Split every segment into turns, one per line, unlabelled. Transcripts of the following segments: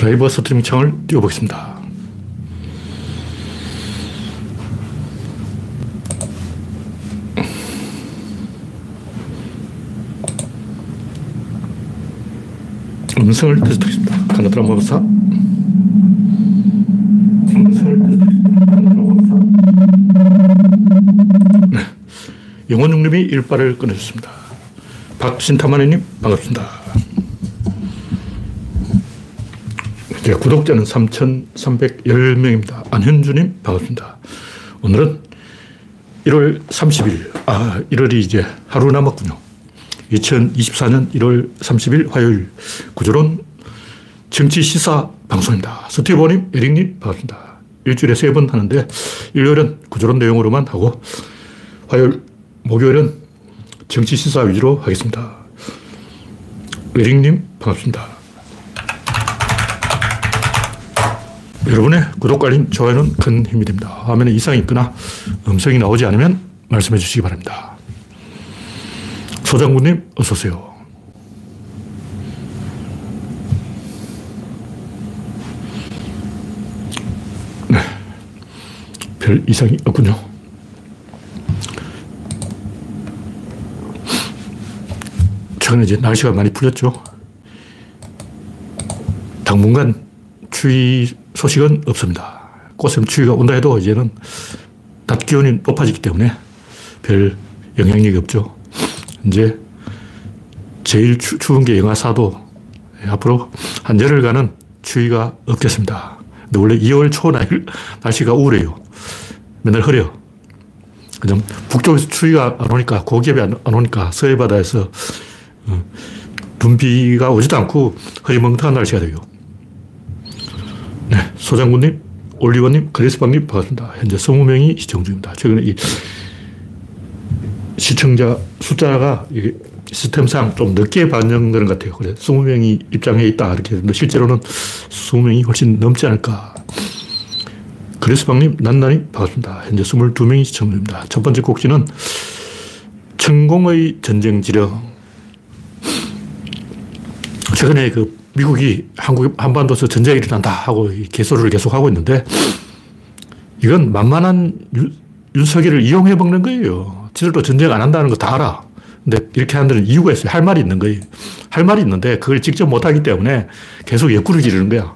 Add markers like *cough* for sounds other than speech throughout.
라이브 스트리밍 창을 띄워보겠습니다. 음성을 테스트하겠습니다. 카나드라 모사. 중님이 일발을 꺼내줬습니다. 박신타마니님, 반갑습니다. 이제 구독자는 3,310명입니다. 안현주님, 반갑습니다. 오늘은 1월 30일, 아, 1월이 이제 하루 남았군요. 2024년 1월 30일 화요일 구조론 정치 시사 방송입니다. 스티브님, 에릭님, 반갑습니다. 일주일에 세 번 하는데 일요일은 구조론 내용으로만 하고 화요일, 목요일은 정치 시사 위주로 하겠습니다. 에릭님, 반갑습니다. 여러분의 구독, 알림, 좋아요는 큰 힘이 됩니다. 화면에 이상이 있거나 음성이 나오지 않으면 말씀해 주시기 바랍니다. 소장군님, 어서오세요. 네. 별 이상이 없군요. 최근에 이제 날씨가 많이 풀렸죠. 당분간 추위 소식은 없습니다. 꽃샘 추위가 온다 해도 이제는 낮 기온이 높아지기 때문에 별 영향력이 없죠. 이제 제일 추, 추운 게 영하 4도. 앞으로 한 열흘간은 추위가 없겠습니다. 근데 원래 2월 초 날, 날씨가 우울해요. 맨날 흐려. 그냥 북쪽에서 추위가 안 오니까, 고기압이 안, 안 오니까 서해 바다에서 어, 눈비가 오지도 않고 흐리멍텅한 날씨가 돼요. 네, 소장군님, 올리원님, 그레스방님 반갑습니다. 현재 20명이 시청 중입니다. 최근에 이 시청자 숫자가 시스템상 좀 늦게 반영되는 것 같아요. 그래 20명이 입장해 있다. 이렇게 했는데 실제로는 20명이 훨씬 넘지 않을까. 그레스방님, 난나님, 반갑습니다. 현재 22명이 시청 중입니다. 첫 번째 곡지는 천공의 전쟁 지령. 최근에 그 미국이 한국 한반도에서 전쟁이 일어난다 하고 개소를 계속 하고 있는데 이건 만만한 유, 윤석열을 이용해 먹는 거예요. 지들도 전쟁 안 한다는 거 다 알아. 근데 이렇게 하는 이유가 있어요. 할 말이 있는 거예요. 할 말이 있는데 그걸 직접 못 하기 때문에 계속 예꾸를 지르는 거야.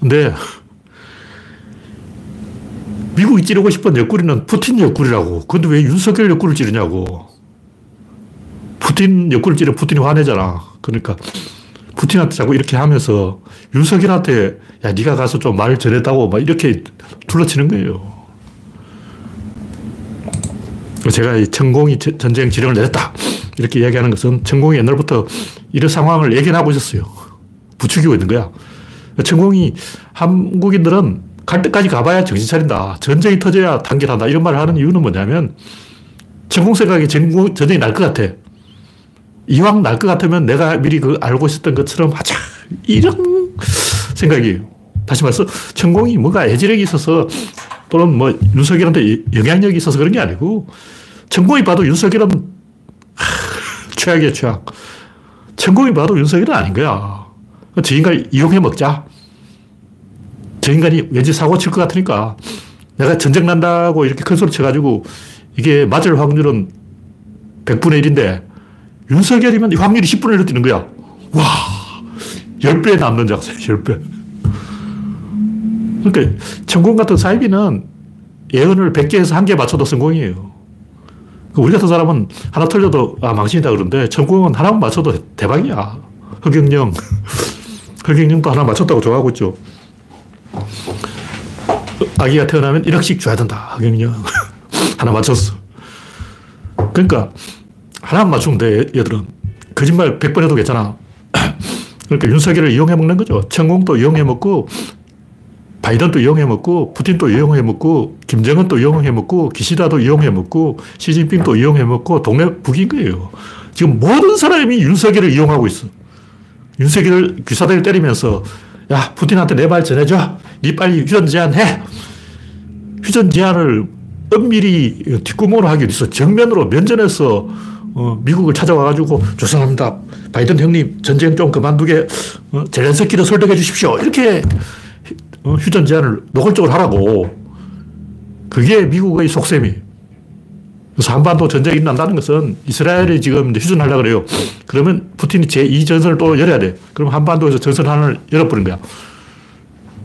근데 미국이 찌르고 싶은 옆구리는 푸틴 옆구리라고. 근데 왜 윤석열 옆구리를 찌르냐고. 푸틴 옆구리를 찌르면 푸틴이 화내잖아. 그러니까 푸틴한테 자꾸 이렇게 하면서 윤석열한테 야 네가 가서 좀 말 전했다고 막 이렇게 둘러치는 거예요. 제가 천공이 전쟁 지령을 내렸다 이렇게 이야기하는 것은 천공이 옛날부터 이런 상황을 예견하고 있었어요. 부추기고 있는 거야. 천공이 한국인들은 갈 때까지 가봐야 정신 차린다. 전쟁이 터져야 단결한다. 이런 말을 하는 이유는 뭐냐면 천공 생각에 전쟁이 날 것 같아. 이왕 날 것 같으면 내가 미리 그 알고 있었던 것처럼 하자. *laughs* 이런 생각이에요. 다시 말해서 천공이 뭔가 애지력이 있어서 또는 뭐 윤석열한테 영향력이 있어서 그런 게 아니고 천공이 봐도 윤석열은 최악이야 최악. 천공이 봐도 윤석열은 아닌 거야. 저 인간 이용해 먹자. 저 인간이 왠지 사고 칠 것 같으니까 내가 전쟁 난다고 이렇게 큰 소리 쳐가지고 이게 맞을 확률은 100분의 1인데 윤석열이면 확률이 10분의 1로 뛰는 거야. 와, 10배 남는 작세, 10배. 그러니까 천공 같은 사이비는 예언을 100개에서 1개 맞춰도 성공이에요. 그 우리 같은 사람은 하나 틀려도 아, 망신이다 그러는데 천공은 하나만 맞춰도 대박이야. 허경영. 허경영도 *laughs* 하나 맞췄다고 좋아하고 있죠. 아기가 태어나면 1억씩 줘야 된다. 허경영. *laughs* 하나 맞췄어. 그러니까 하나만 맞추면 돼, 얘들은. 거짓말 100번 해도 괜찮아. *clears throat* 그러니까 윤석열을 이용해 먹는 거죠. 천공도 이용해 먹고, 바이든도 이용해 먹고, 푸틴도 이용해 먹고, 김정은도 이용해 먹고, 기시다도 이용해 먹고, 시진핑도 이용해 먹고, 동네 북인 거예요. 지금 모든 사람이 윤석열을 이용하고 있어. 윤석열을 귀사대를 때리면서, 야, 푸틴한테 내 말 전해줘. 니 빨리 휴전 제한해. 휴전 제한을 엄밀히 뒷구멍으로 하기 위해서 정면으로 면전에서 어, 미국을 찾아와가지고 죄송합니다. 바이든 형님 전쟁 좀 그만두게 어, 젤렌스키를 설득해 주십시오. 이렇게 어, 휴전 제안을 노골적으로 하라고. 그게 미국의 속셈이. 그래서 한반도 전쟁이 일어난다는 것은 이스라엘이 지금 휴전하려고 그래요. 그러면 푸틴이 제2전선을 또 열어야 돼. 그럼 한반도에서 전선 하나를 열어버린 거야.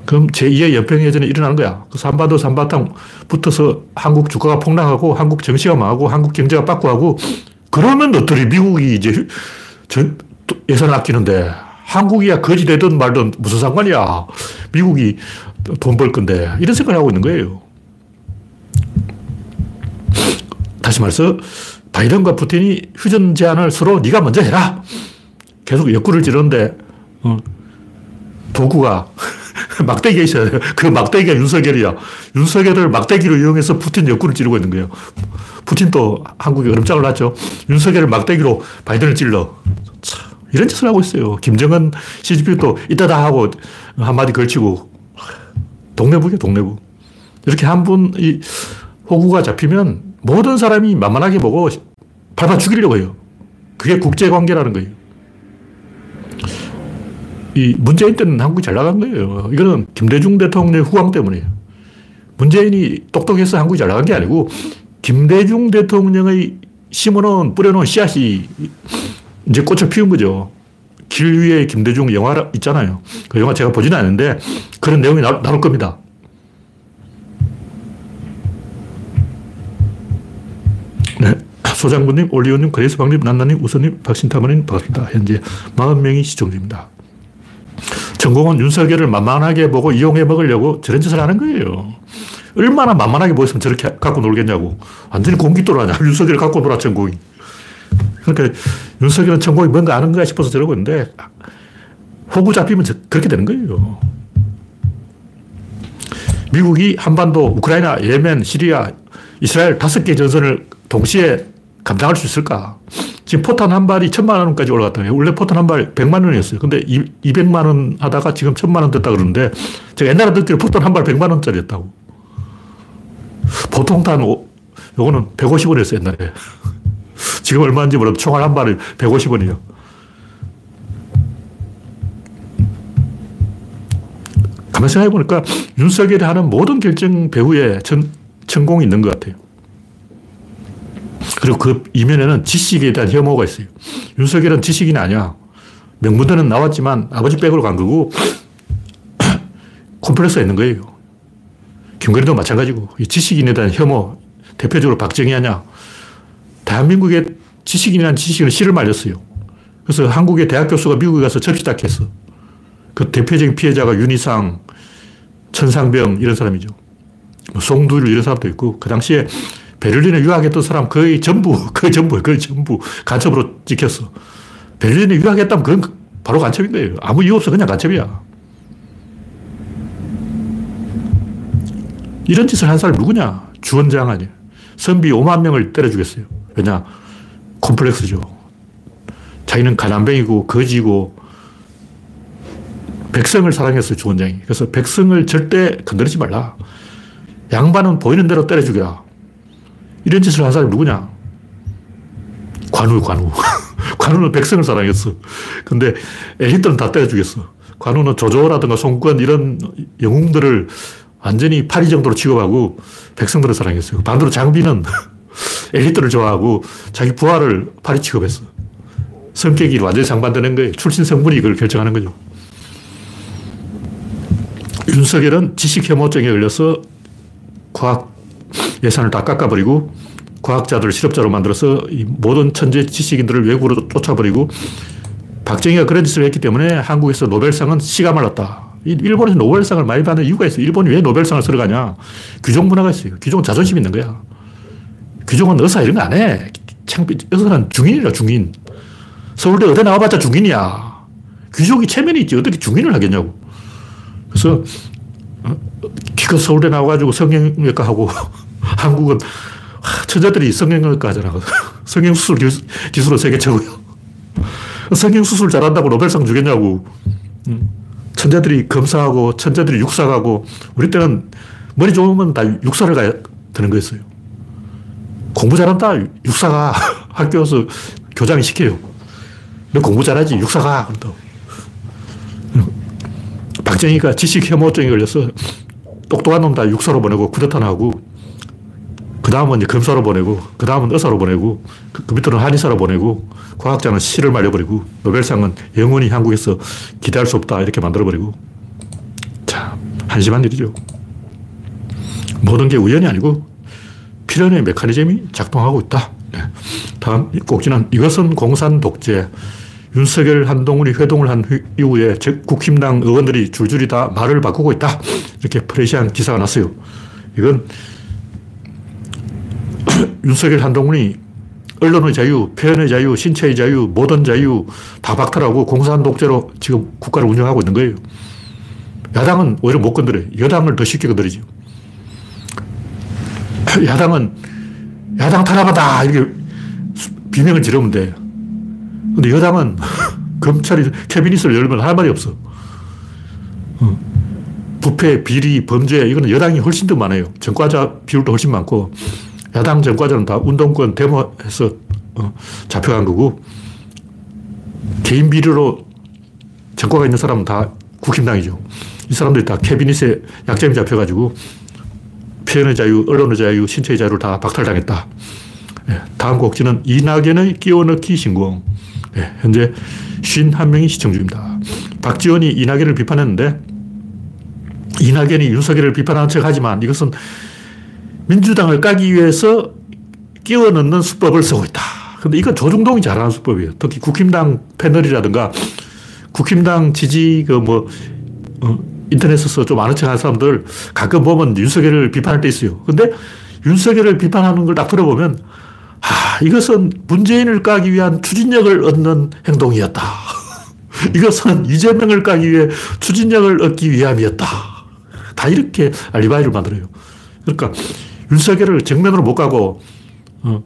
그럼 제2의 연평해전이 일어나는 거야. 그래서 한반도 삼바탕 붙어서 한국 주가가 폭락하고 한국 정치가 망하고 한국 경제가 빠꾸하고 그러면 너들이 미국이 이제 전, 예산을 아끼는데 한국이야 거지 되든 말든 무슨 상관이야. 미국이 돈 벌 건데 이런 생각을 하고 있는 거예요. 다시 말해서 바이든과 푸틴이 휴전 제안을 서로 네가 먼저 해라. 계속 옆구리를 찌르는데 어, 도구가 *laughs* 막대기가 있어야 돼요. 그 막대기가 윤석열이야. 윤석열을 막대기로 이용해서 푸틴 옆구리를 찌르고 있는 거예요. 푸틴도 한국에 얼음장을 놨죠. 윤석열을 막대기로 바이든을 찔러. 참, 이런 짓을 하고 있어요. 김정은 시진핑도 이따다 하고 한마디 걸치고 동네북이야, 동네북. 이렇게 한 분이 호구가 잡히면 모든 사람이 만만하게 보고 밟아 죽이려고 해요. 그게 국제관계라는 거예요. 이 문재인 때는 한국이 잘 나간 거예요. 이거는 김대중 대통령의 후광 때문이에요. 문재인이 똑똑해서 한국이 잘 나간 게 아니고 김대중 대통령의 심어놓은, 뿌려놓은 씨앗이 이제 꽃을 피운 거죠. 길 위에 김대중 영화 있잖아요. 그 영화 제가 보지는 않는데 그런 내용이 나, 나올 겁니다. 네. 소장군님, 올리오님, 그레이스방님, 난나님, 우선님, 박신타마님 반갑습니다. 현재 40명이 시청 중입니다. 전공은 윤석열을 만만하게 보고 이용해 먹으려고 저런 짓을 하는 거예요. 얼마나 만만하게 보였으면 저렇게 갖고 놀겠냐고. 완전히 공기돌 아냐. 윤석열을 갖고 놀아, 전공이. 그러니까 윤석열은 전공이 뭔가 아는가 싶어서 저러고 있는데 호구 잡히면 그렇게 되는 거예요. 미국이 한반도, 우크라이나, 예멘, 시리아, 이스라엘 다섯 개 전선을 동시에 감당할 수 있을까? 지금 포탄 한 발이 천만 원까지 올라갔다. 원래 포탄 한 발 백만 원이었어요. 근데 이, 200만 원 하다가 지금 천만 원 됐다 그러는데 제가 옛날에 듣기로 포탄 한 발 백만 원짜리였다고. 보통탄, 요거는 150원이었어요, 옛날에. *laughs* 지금 얼마인지 몰라도 총알 한 발이 150원이에요. 가만 생각해보니까 윤석열이 하는 모든 결정 배후에 전, 천공이 있는 것 같아요. 그리고 그 이면에는 지식에 대한 혐오가 있어요. 윤석열은 지식인이 아니야. 명문대는 나왔지만 아버지 백으로 간 거고 *clears throat* 콤플렉스가 있는 거예요. 김건희도 마찬가지고 이 지식인에 대한 혐오 대표적으로 박정희 하냐 대한민국의 지식인이라는 지식인은 씨를 말렸어요. 그래서 한국의 대학 교수가 미국에 가서 접시닥했어. 그 대표적인 피해자가 윤희상, 천상병 이런 사람이죠. 뭐 송두율 이런 사람도 있고 그 당시에 베를린에 유학했던 사람 거의 전부, 거의 전부, 거의 전부 간첩으로 찍혔어. 베를린에 유학했다면 그건 바로 간첩인 거예요. 아무 이유 없어. 그냥 간첩이야. 이런 짓을 한 사람이 누구냐? 주원장 아니야. 선비 5만 명을 때려 죽였어요. 왜냐? 콤플렉스죠. 자기는 가난뱅이고, 거지고, 백성을 사랑했어요, 주원장이. 그래서 백성을 절대 건드리지 말라. 양반은 보이는 대로 때려 죽여라. 이런 짓을 한 사람이 누구냐? 관우, 관우. *laughs* 관우는 백성을 사랑했어. 근데 엘리트는 다 때려 죽였어. 관우는 조조라든가 송권 이런 영웅들을 완전히 파리 정도로 취급하고 백성들을 사랑했어요. 반대로 장비는 *laughs* 엘리트를 좋아하고 자기 부하를 파리 취급했어. 성격이 완전히 상반되는 거예요. 출신 성분이 그걸 결정하는 거죠. 윤석열은 지식 혐오증에 걸려서 과학 예산을 다 깎아버리고 과학자들 실업자로 만들어서 모든 천재 지식인들을 외국으로 쫓아버리고 박정희가 그런 짓을 했기 때문에 한국에서 노벨상은 씨가 말랐다. 일본에서 노벨상을 많이 받는 이유가 있어요. 일본이 왜 노벨상을 쓰러 가냐. 규종 문화가 있어요. 규종은 자존심 있는 거야. 규종은 의사 이런 거 안 해. 창피, 의사는 중인이라 중인. 서울대 의대 나와봤자 중인이야. 규종이 체면이 있지. 어떻게 중인을 하겠냐고. 그래서 기껏 서울대 나와가지고 성형외과 하고 *laughs* 한국은 천재들이 성형외과 하잖아. *laughs* 성형수술 기술은 세계 최고요. 성형수술 잘한다고 노벨상 주겠냐고. 천재들이 검사하고 천재들이 육사하고 우리 때는 머리 좋으면 다 육사를 가야 되는 거였어요. 공부 잘한다. 육사가. *laughs* 학교에서 교장이 시켜요. 너 공부 잘하지? 육사 가. 그런다 박정희가 지식 혐오증에 걸려서 똑똑한 놈 다 육사로 보내고 쿠데타나 하고 그 다음은 이제 검사로 보내고 그 다음은 의사로 보내고 그, 그 밑으로는 한의사로 보내고 과학자는 시를 말려버리고 노벨상은 영원히 한국에서 기대할 수 없다 이렇게 만들어버리고 참 한심한 일이죠. 모든 게 우연이 아니고 필연의 메커니즘이 작동하고 있다. 네. 다음 꼭지는 이것은 공산 독재. 윤석열, 한동훈이 회동을 한 이후에 국힘당 의원들이 줄줄이 다 말을 바꾸고 있다. 이렇게 프레시한 기사가 났어요. 이건 *clears throat* 윤석열, 한동훈이 언론의 자유, 표현의 자유, 신체의 자유, 모든 자유 다 박탈하고 공산 독재로 지금 국가를 운영하고 있는 거예요. 야당은 오히려 못 건드려요. 여당을 더 쉽게 건드리죠. *clears throat* 야당은 야당 탄압하다 이렇게 비명을 지르면 돼. 근데 여당은 *laughs* 검찰이 캐비닛을 열면 할 말이 없어. 어. 부패, 비리, 범죄, 이거는 여당이 훨씬 더 많아요. 전과자 비율도 훨씬 많고, 야당 전과자는 다 운동권 데모해서 어, 잡혀간 거고, 개인 비리로 전과가 있는 사람은 다 국힘당이죠. 이 사람들이 다 캐비닛에 약점이 잡혀가지고, 표현의 자유, 언론의 자유, 신체의 자유를 다 박탈당했다. 예, 다음 곡지는 이낙연의 끼워넣기 신공. 예, 현재 51명이 시청 중입니다. 박지원이 이낙연을 비판했는데 이낙연이 윤석열을 비판하는 척 하지만 이것은 민주당을 까기 위해서 끼워 넣는 수법을 쓰고 있다. 근데 이건 조중동이 잘하는 수법이에요. 특히 국힘당 패널이라든가 국힘당 지지 그뭐 어, 인터넷에서 좀 아는 척 하는 사람들 가끔 보면 윤석열을 비판할 때 있어요. 근데 윤석열을 비판하는 걸 딱 들어보면 아, 이것은 문재인을 까기 위한 추진력을 얻는 행동이었다. *laughs* 이것은 이재명을 까기 위해 추진력을 얻기 위함이었다. 다 이렇게 알리바이를 만들어요. 그러니까 윤석열을 정면으로 못 가고 어,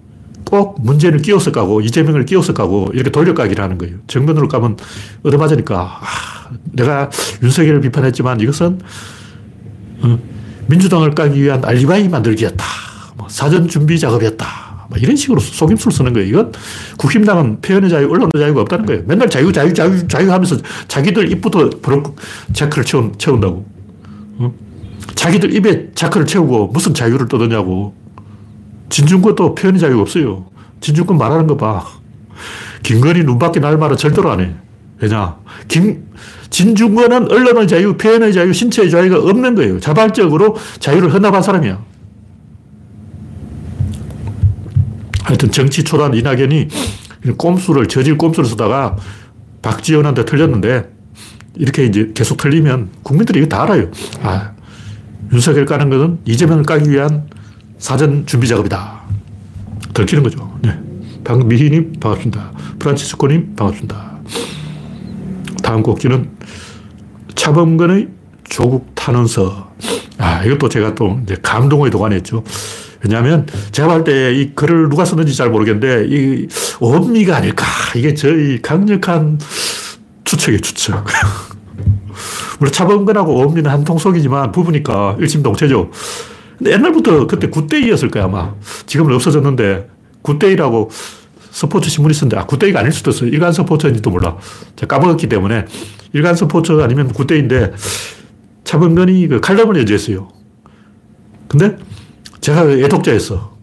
꼭 문재인을 끼워서 까고 이재명을 끼워서 까고 이렇게 돌려까기를 하는 거예요. 정면으로 까면 얻어맞으니까 아, 내가 윤석열을 비판했지만 이것은 어, 민주당을 까기 위한 알리바이 만들기였다. 뭐 사전 준비 작업이었다. 이런 식으로 속임수를 쓰는 거예요. 이건 국힘당은 표현의 자유, 언론의 자유가 없다는 거예요. 맨날 자유, 자유, 자유, 자유 하면서 자기들 입부터 버럭 자크를 채운, 채운다고. 어? 자기들 입에 자크를 채우고 무슨 자유를 떠드냐고. 진중권도 표현의 자유가 없어요. 진중권 말하는 거 봐. 김건희 눈밖에 날 말은 절대로 안 해. 왜냐? 김, 진중권은 언론의 자유, 표현의 자유, 신체의 자유가 없는 거예요. 자발적으로 자유를 헌납한 사람이야. 하여튼 정치 초단 이낙연이 꼼수를, 저질 꼼수를 쓰다가 박지원한테 틀렸는데 이렇게 이제 계속 틀리면 국민들이 이거 다 알아요. 아, 윤석열 까는 것은 이재명을 까기 위한 사전 준비 작업이다. 들키는 거죠. 네. 방금 미희님 반갑습니다. 프란치스코님 반갑습니다. 다음 곡지는 차범근의 조국 탄원서. 아, 이것도 제가 또 이제 감동의 도가니였죠. 왜냐하면 제가 볼 때 이 글을 누가 썼는지 잘 모르겠는데 오은미가 아닐까. 이게 저희 강력한 추측이에요, 추측. *laughs* 물론 차범근하고 은미는 한 통속이지만 부부니까 일심동체죠. 근데 옛날부터 그때 굿데이였을 거야, 아마. 지금은 없어졌는데 굿데이라고 스포츠 신문이 있었는데, 아, 굿데이가 아닐 수도 있어요. 일간 스포츠인지도 몰라. 제가 까먹었기 때문에 일간 스포츠 아니면 굿데이인데 차범근이 그 칼럼을 연재했어요. 근데 제가 애독자였어.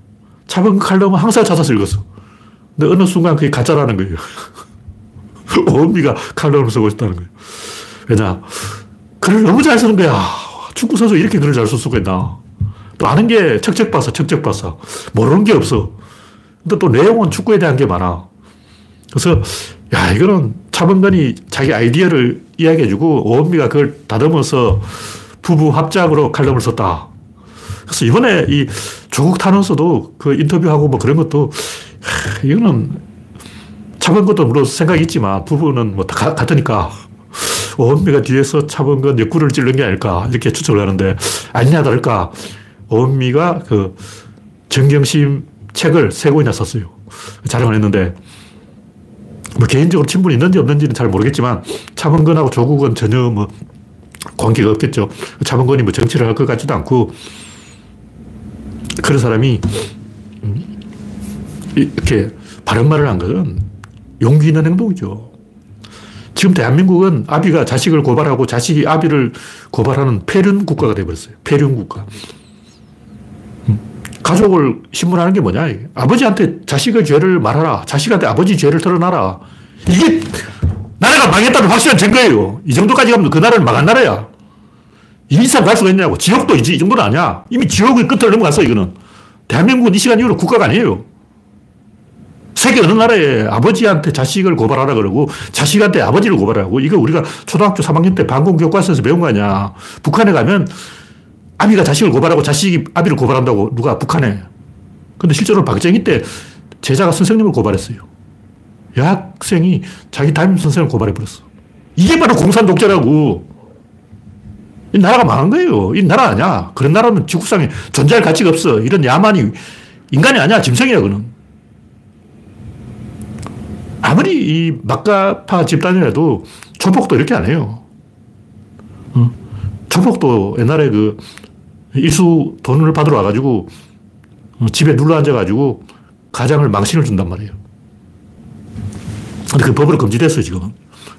차범근 칼럼은 항상 찾아서 읽었어. 근데 어느 순간 그게 가짜라는 거예요. *laughs* 원미가 칼럼을 쓰고 있다는 거예요. 왜냐? 글을 너무 잘 쓰는 거야. 축구 선수 이렇게 글을 잘 쓸 수가 있나. 또 아는 게 척척바사, 척척바사. 모르는 게 없어. 근데 또 내용은 축구에 대한 게 많아. 그래서, 야, 이거는 차범근이 자기 아이디어를 이야기해주고, 오원미가 그걸 다듬어서 부부 합작으로 칼럼을 썼다. 그래서 이번에 이 조국 탄원서도 그 인터뷰하고 뭐 그런 것도 이거는 차범 것도 물론 생각이 있지만 부부는 뭐 다 같으니까 오은미가 뒤에서 차범근 옆구리를 찔른 게 아닐까 이렇게 추측을 하는데 아니냐 다를까 오은미가 그 정경심 책을 세 권이나 썼어요. 자랑을 했는데 뭐 개인적으로 친분이 있는지 없는지는 잘 모르겠지만 차범근하고 조국은 전혀 뭐 관계가 없겠죠. 차범근이 뭐 정치를 할 것 같지도 않고 그런 사람이 음, 이렇게 바른 말을 한 것은 용기 있는 행동이죠. 지금 대한민국은 아비가 자식을 고발하고 자식이 아비를 고발하는 폐륜 국가가 되어버렸어요. 폐륜 국가. 음. 가족을 신문하는 게 뭐냐. 아버지한테 자식의 죄를 말하라. 자식한테 아버지 죄를 털어놔라. 이게 나라가 망했다는 확실한 증거예요. 이 정도까지 가면 그 나라는 망한 나라야. 이 이상 갈 수가 있냐고. 지옥도 이제 이 정도는 아니야. 이미 지옥의 끝을 넘어갔어, 이거는. 대한민국은 이 시간 이후로 국가가 아니에요. 세계 어느 나라에 아버지한테 자식을 고발하라 그러고 자식한테 아버지를 고발하고 이거 우리가 초등학교 3학년 때 방공교과서에서 배운 거 아니야. 북한에 가면 아비가 자식을 고발하고 자식이 아비를 고발한다고 누가 북한에. 근데 실제로 박정희 때 제자가 선생님을 고발했어요. 여학생이 자기 담임 선생을 고발해버렸어. 이게 바로 공산 독재라고. 이 나라가 망한 거예요. 이 나라 아니야. 그런 나라는 지구상에 존재할 가치가 없어. 이런 야만이 인간이 아니야. 짐승이야, 그는. 아무리 이 막가파 집단이라도 조폭도 이렇게 안 해요. 어? 조폭도 옛날에 그 일수 돈을 받으러 와가지고 어, 집에 눌러 앉아가지고 가장을 망신을 준단 말이에요. 근데 그 법으로 금지됐어요, 지금.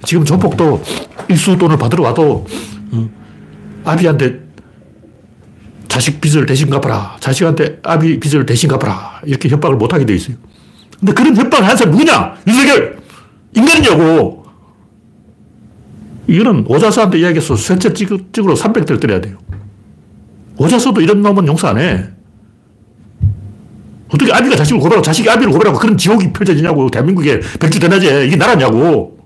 지금 조폭도 일수 돈을 받으러 와도 어, 아비한테 자식 빚을 대신 갚아라. 자식한테 아비 빚을 대신 갚아라. 이렇게 협박을 못하게 돼 있어요. 근데 그런 협박을 한 사람 누구냐? 윤석열! 인간이냐고! 이거는 오자서한테 이야기해서 쇠체 찍으로 300대를 때려야 돼요. 오자서도 이런 놈은 용서 안 해. 어떻게 아비가 자식을 고발하고 자식이 아비를 고발하고 그런 지옥이 펼쳐지냐고. 대한민국에 백주 대낮에 이게 나라냐고.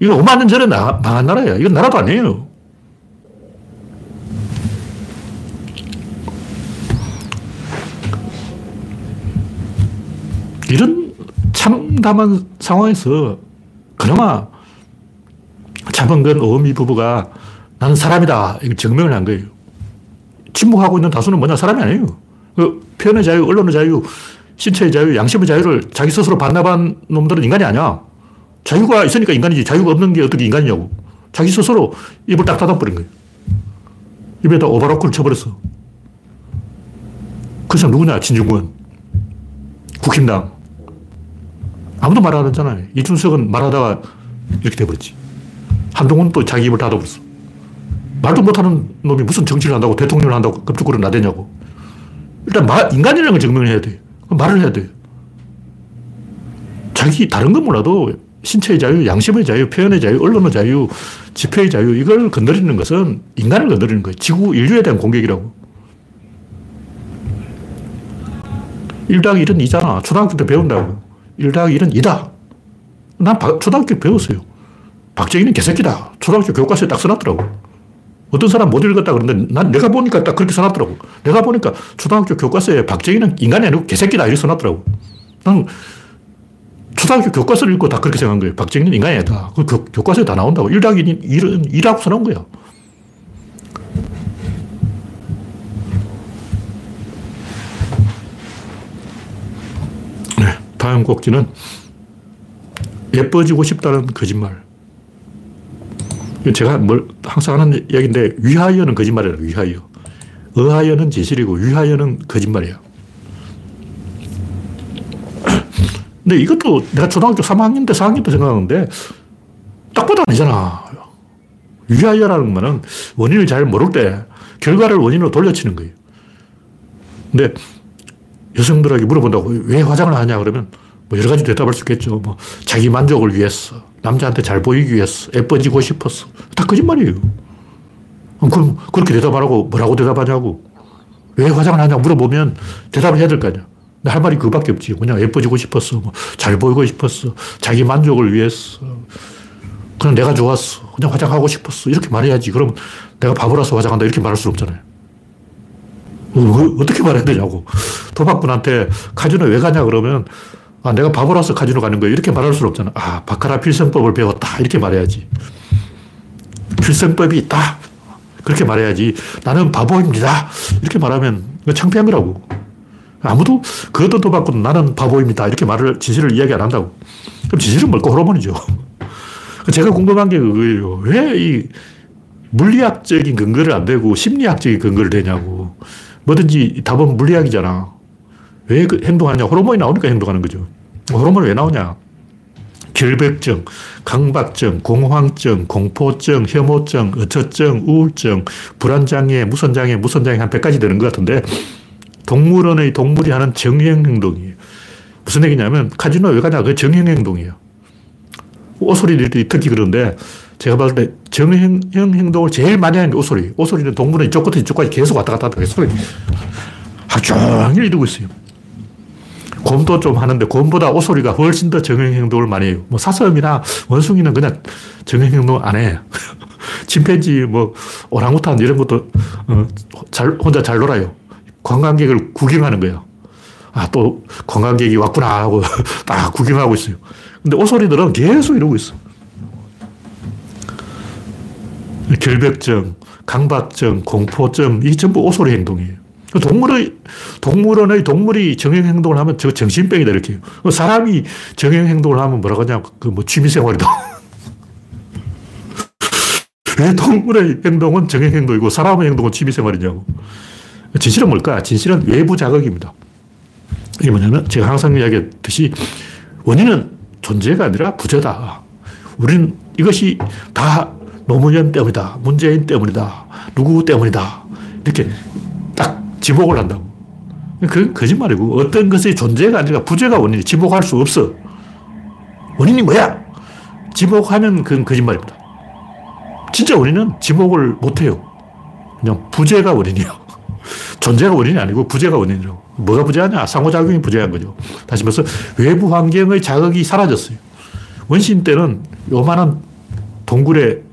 이거 5만 년 전에 나, 망한 나라야. 이건 나라도 아니에요. 이런 참담한 상황에서 그나마 차범근 오미 부부가 나는 사람이다. 이걸 증명을 한 거예요. 침묵하고 있는 다수는 뭐냐? 사람이 아니에요. 그 표현의 자유, 언론의 자유, 신체의 자유, 양심의 자유를 자기 스스로 반납한 놈들은 인간이 아니야. 자유가 있으니까 인간이지. 자유가 없는 게 어떻게 인간이냐고. 자기 스스로 입을 딱 닫아버린 거예요. 입에다 오바로크를 쳐버렸어. 그 사람 누구냐? 진중권. 국힘당. 아무도 말안 하잖아요. 이준석은 말하다가 이렇게 돼버렸지. 한동훈 또 자기 입을 닫아버렸어. 말도 못하는 놈이 무슨 정치를 한다고 대통령을 한다고 급죽거려 나대냐고. 일단 말, 인간이라는 걸 증명해야 돼. 말을 해야 돼. 자기 다른 건 몰라도 신체의 자유, 양심의 자유, 표현의 자유, 언론의 자유, 집회의 자유, 이걸 건드리는 것은 인간을 건드리는 거예요. 지구 인류에 대한 공격이라고. 1당 1은 2잖아. 초등학교 때 배운다고. 1 더하기 1은 2다. 난 초등학교 배웠어요. 박정희는 개새끼다. 초등학교 교과서에 딱 써놨더라고. 어떤 사람 못 읽었다 그러는데 난 내가 보니까 딱 그렇게 써놨더라고. 내가 보니까 초등학교 교과서에 박정희는 인간이 아니고 개새끼다. 이렇게 써놨더라고. 난 초등학교 교과서를 읽고 다 그렇게 생각한 거예요. 박정희는 인간이 아니다. 그 교, 교과서에 다 나온다고. 1 더하기 1은 2라고 써놓은 거야. 다음 곡지는 예뻐지고 싶다는 거짓말. 제가 뭘 항상 하는 이야기인데 위하여는 거짓말이에요. 위하여. 어하여는 진실이고 위하여는 거짓말이에요. 근데 이것도 내가 초등학교 3학년 때, 4학년 때 생각하는데 딱 봐도 아니잖아. 위하여라는 거는 원인을 잘 모를 때 결과를 원인으로 돌려치는 거예요. 근데 여성들에게 물어본다고 왜 화장을 하냐 그러면 뭐 여러 가지 대답할 수 있겠죠. 뭐 자기 만족을 위해서, 남자한테 잘 보이기 위해서, 예뻐지고 싶어서. 다 거짓말이에요. 그럼 그렇게 대답하라고 뭐라고 대답하냐고. 왜 화장을 하냐 물어보면 대답을 해야 될 거 아니야. 할 말이 그밖에 없지. 그냥 예뻐지고 싶었어. 뭐 잘 보이고 싶었어. 자기 만족을 위해서. 그냥 내가 좋았어. 그냥 화장하고 싶었어. 이렇게 말해야지. 그럼 내가 바보라서 화장한다. 이렇게 말할 수 없잖아요. 어, 어떻게 말해야 되냐고. 도박꾼한테 카지노 왜 가냐 그러면 아, 내가 바보라서 카지노 가는 거야. 이렇게 말할 수 없잖아. 아, 바카라 필성법을 배웠다. 이렇게 말해야지. 필성법이 있다. 그렇게 말해야지. 나는 바보입니다. 이렇게 말하면 창피한 거라고. 아무도 그것도 도받고 나는 바보입니다. 이렇게 말을, 진실을 이야기 안 한다고. 그럼 진실은 뭘까? 호르몬이죠. *laughs* 제가 궁금한 게 그거예요. 왜 이 물리학적인 근거를 안 대고 심리학적인 근거를 대냐고. 뭐든지 답은 물리학이잖아. 왜 그 행동하냐? 호르몬이 나오니까 행동하는 거죠. 호르몬이 왜 나오냐? 결백증, 강박증, 공황증, 공포증, 혐오증, 어처증, 우울증, 불안장애, 무선장애, 무선장애 한 100가지 되는 것 같은데 동물원의 동물이 하는 정형 행동이에요. 무슨 얘기냐면 카지노 왜 가냐? 그 정형 행동이에요. 오소리 들이 특히 그런데 제가 봤을 때 정형 행동을 제일 많이 하는 게 오소리. 오소리는 동물은 이쪽 끝에 이쪽까지 계속 왔다 갔다 하다 소리 하루 종일 이러고 있어요. 곰도 좀 하는데 곰보다 오소리가 훨씬 더 정형 행동을 많이 해요. 뭐 사슴이나 원숭이는 그냥 정형 행동 안 해. *laughs* 침팬지, 뭐 오랑우탄 이런 것도 어, 잘 혼자 잘 놀아요. 관광객을 구경하는 거예요. 아, 또 관광객이 왔구나 하고 *laughs* 딱 구경하고 있어요. 근데 오소리들은 계속 이러고 있어. 결벽증, 강박증, 공포증, 이 전부 오소리 행동이에요. 그 동물의, 동물원의 동물이 정형 행동을 하면 저 정신병이다, 이렇게. 그 사람이 정형 행동을 하면 뭐라고 하냐, 그 뭐 취미생활이다. *laughs* 왜 동물의 행동은 정형 행동이고 사람의 행동은 취미생활이냐고. 진실은 뭘까? 진실은 외부 자극입니다. 이게 뭐냐면 제가 항상 이야기했듯이 원인은 존재가 아니라 부재다. 우리는 이것이 다 노무현 때문이다. 문재인 때문이다. 누구 때문이다. 이렇게 딱 지목을 한다고. 그건 거짓말이고 어떤 것의 존재가 아니라 부재가 원인이 지목할 수 없어. 원인이 뭐야? 지목하면 그건 거짓말입니다. 진짜 원인은 지목을 못해요. 그냥 부재가 원인이에요. *laughs* 존재가 원인이 아니고 부재가 원인이라고. 뭐가 부재하냐? 상호작용이 부재한 거죠. 다시 말해서 외부 환경의 자극이 사라졌어요. 원신 때는 요만한 동굴에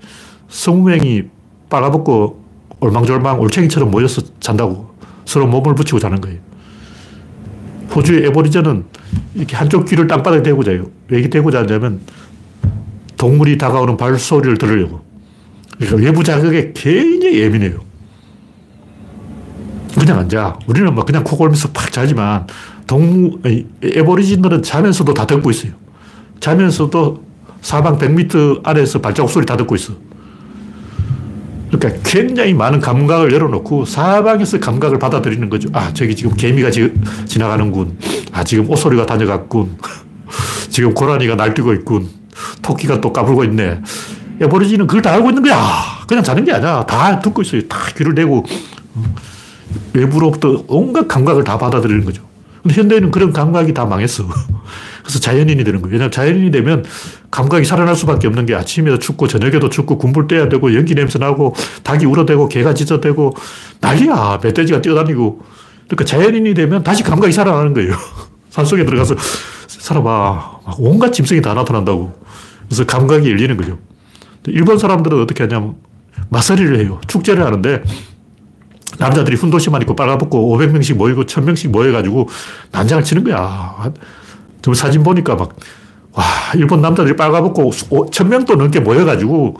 성우명이 빨아먹고 올망졸망 올챙이처럼 모여서 잔다고 서로 몸을 붙이고 자는 거예요. 호주의 에보리전은 이렇게 한쪽 귀를 땅바닥에 대고 자요. 왜 이렇게 대고 자냐면 동물이 다가오는 발소리를 들으려고. 그러니까 외부 자극에 굉장히 예민해요. 그냥 앉아. 우리는 막 그냥 코 골면서 팍 자지만 동, 에버리진들은 자면서도 다 듣고 있어요. 자면서도 사방 100m 아래에서 발자국 소리 다 듣고 있어. 그러니까 굉장히 많은 감각을 열어놓고 사방에서 감각을 받아들이는 거죠. 아, 저기 지금 개미가 지, 지나가는군. 아, 지금 오소리가 다녀갔군. *laughs* 지금 고라니가 날뛰고 있군. 토끼가 또 까불고 있네. 에버리지는 그걸 다 알고 있는 거야. 그냥 자는 게 아니야. 다 듣고 있어요. 다 귀를 대고. 외부로부터 온갖 감각을 다 받아들이는 거죠. 근데 현대인은 그런 감각이 다 망했어. *laughs* 그래서 자연인이 되는 거예요. 왜냐하면 자연인이 되면 감각이 살아날 수밖에 없는 게 아침에도 춥고 저녁에도 춥고 군불 떼야 되고 연기 냄새 나고 닭이 울어대고 개가 짖어대고 난리야. 멧돼지가 뛰어다니고. 그러니까 자연인이 되면 다시 감각이 살아나는 거예요. *laughs* 산속에 들어가서 살아봐. 온갖 짐승이 다 나타난다고. 그래서 감각이 열리는 거죠. 일본 사람들은 어떻게 하냐면 마사리를 해요. 축제를 하는데 남자들이 훈도시만 입고 빨아벗고 500명씩 모이고 1000명씩 모여가지고 난장을 치는 거야. 저 사진 보니까 막, 와, 일본 남자들이 빨아벗고 1000명도 넘게 모여가지고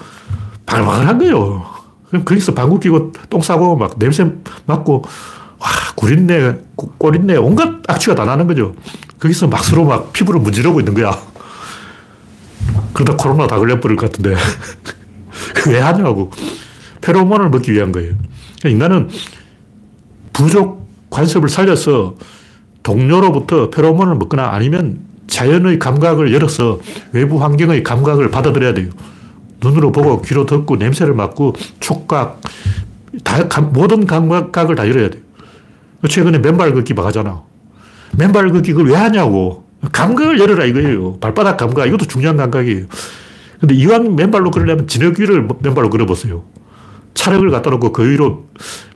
발발한 거예요. 그럼 거기서 방구 끼고 똥 싸고 막 냄새 맡고, 와, 구린내, 꼬린내, 온갖 악취가 다 나는 거죠. 거기서 막 서로 막 피부를 문지르고 있는 거야. 그러다 코로나 다 걸려버릴 것 같은데. *laughs* 왜 하냐고. 페로몬을 먹기 위한 거예요. 그러니까 인간은 부족 관습을 살려서 동료로부터 페로몬을 먹거나 아니면 자연의 감각을 열어서 외부 환경의 감각을 받아들여야 돼요. 눈으로 보고 귀로 듣고 냄새를 맡고 촉각 다 모든 감각을 다 열어야 돼요. 최근에 맨발 걷기 막 하잖아. 맨발 걷기 그걸 왜 하냐고. 감각을 열어라 이거예요. 발바닥 감각 이것도 중요한 감각이에요. 근데 이왕 맨발로 걸으려면 진흙 위를 맨발로 걸어보세요. 차력을 갖다 놓고 그 위로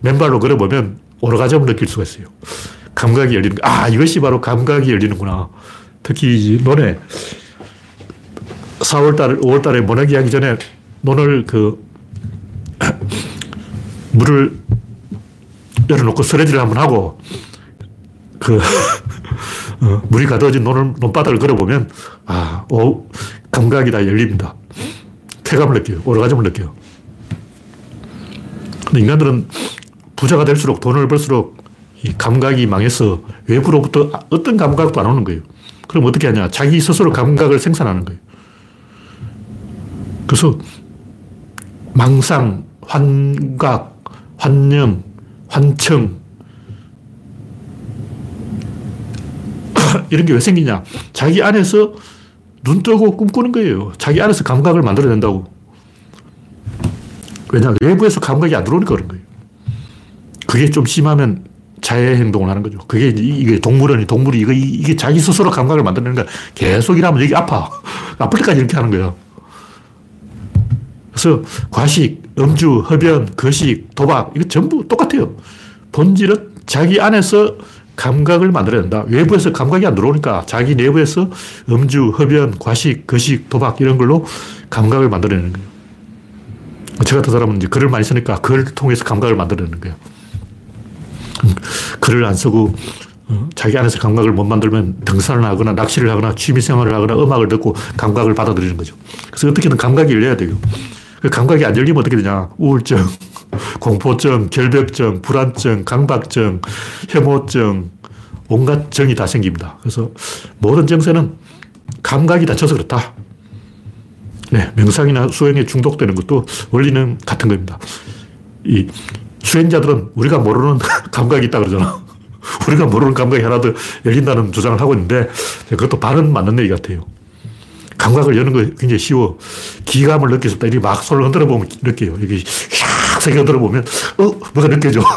맨발로 걸어보면 오르가즘을 느낄 수가 있어요. 감각이 열리는 거. 아, 이것이 바로 감각이 열리는구나. 특히 논에 4월달, 5월달에 모내기 하기 전에 논을 그 *clears throat* 물을 열어놓고 쓰레기를 한번 하고 그 *laughs* 어, 물이 가득해진 논을, 논바닥을 걸어보면 아, 오, 감각이 다 열립니다. 쾌감을 느껴요. 오르가즘을 느껴요. 근데 인간들은 부자가 될수록 돈을 벌수록 이 감각이 망해서 외부로부터 어떤 감각도 안 오는 거예요. 그럼 어떻게 하냐? 자기 스스로 감각을 생산하는 거예요. 그래서 망상, 환각, 환영, 환청, *coughs* 이런 게 왜 생기냐. 자기 안에서 눈 뜨고 꿈꾸는 거예요. 자기 안에서 감각을 만들어낸다고. 왜냐, 외부에서 감각이 안 들어오니까 그런 거예요. 그게 좀 심하면 자해 행동을 하는 거죠. 그게 이게 동물원이 동물이 이거 이게 자기 스스로 감각을 만드는 거야. 계속 일하면 여기 아파. *laughs* 아플 때까지 이렇게 하는 거예요. 그래서 과식, 음주, 흡연, 거식, 도박 이거 전부 똑같아요. 본질은 자기 안에서 감각을 만들어낸다. 외부에서 감각이 안 들어오니까 자기 내부에서 음주, 흡연, 과식, 거식, 도박 이런 걸로 감각을 만들어내는 거예요. 저 같은 사람은 이제 글을 많이 쓰니까 글을 통해서 감각을 만들어내는 거예요. *laughs* 글을 안 쓰고 어, 자기 안에서 감각을 못 만들면 등산을 하거나 낚시를 하거나 취미생활을 하거나 음악을 듣고 감각을 받아들이는 거죠. 그래서 어떻게든 감각이 열려야 돼요. 그 감각이 안 열리면 어떻게 되냐. 우울증, *laughs* 공포증, 결벽증, 불안증, 강박증, 혐오증, 온갖 정이 다 생깁니다. 그래서 모든 정세는 감각이 닫혀서 그렇다. 네, 명상이나 수행에 중독되는 것도 원리는 같은 겁니다. 이 수행자들은 우리가 모르는 *laughs* 감각이 있다 그러잖아. *laughs* 우리가 모르는 감각이 하나도 열린다는 주장을 하고 있는데 그것도 발은 맞는 얘기 같아요. 감각을 여는 거 굉장히 쉬워. 기감을 느껴서 이렇게 막 손을 흔들어 보면 느껴요. 이게 샥 세게 흔들어 보면 어 뭐가 느껴져. *laughs*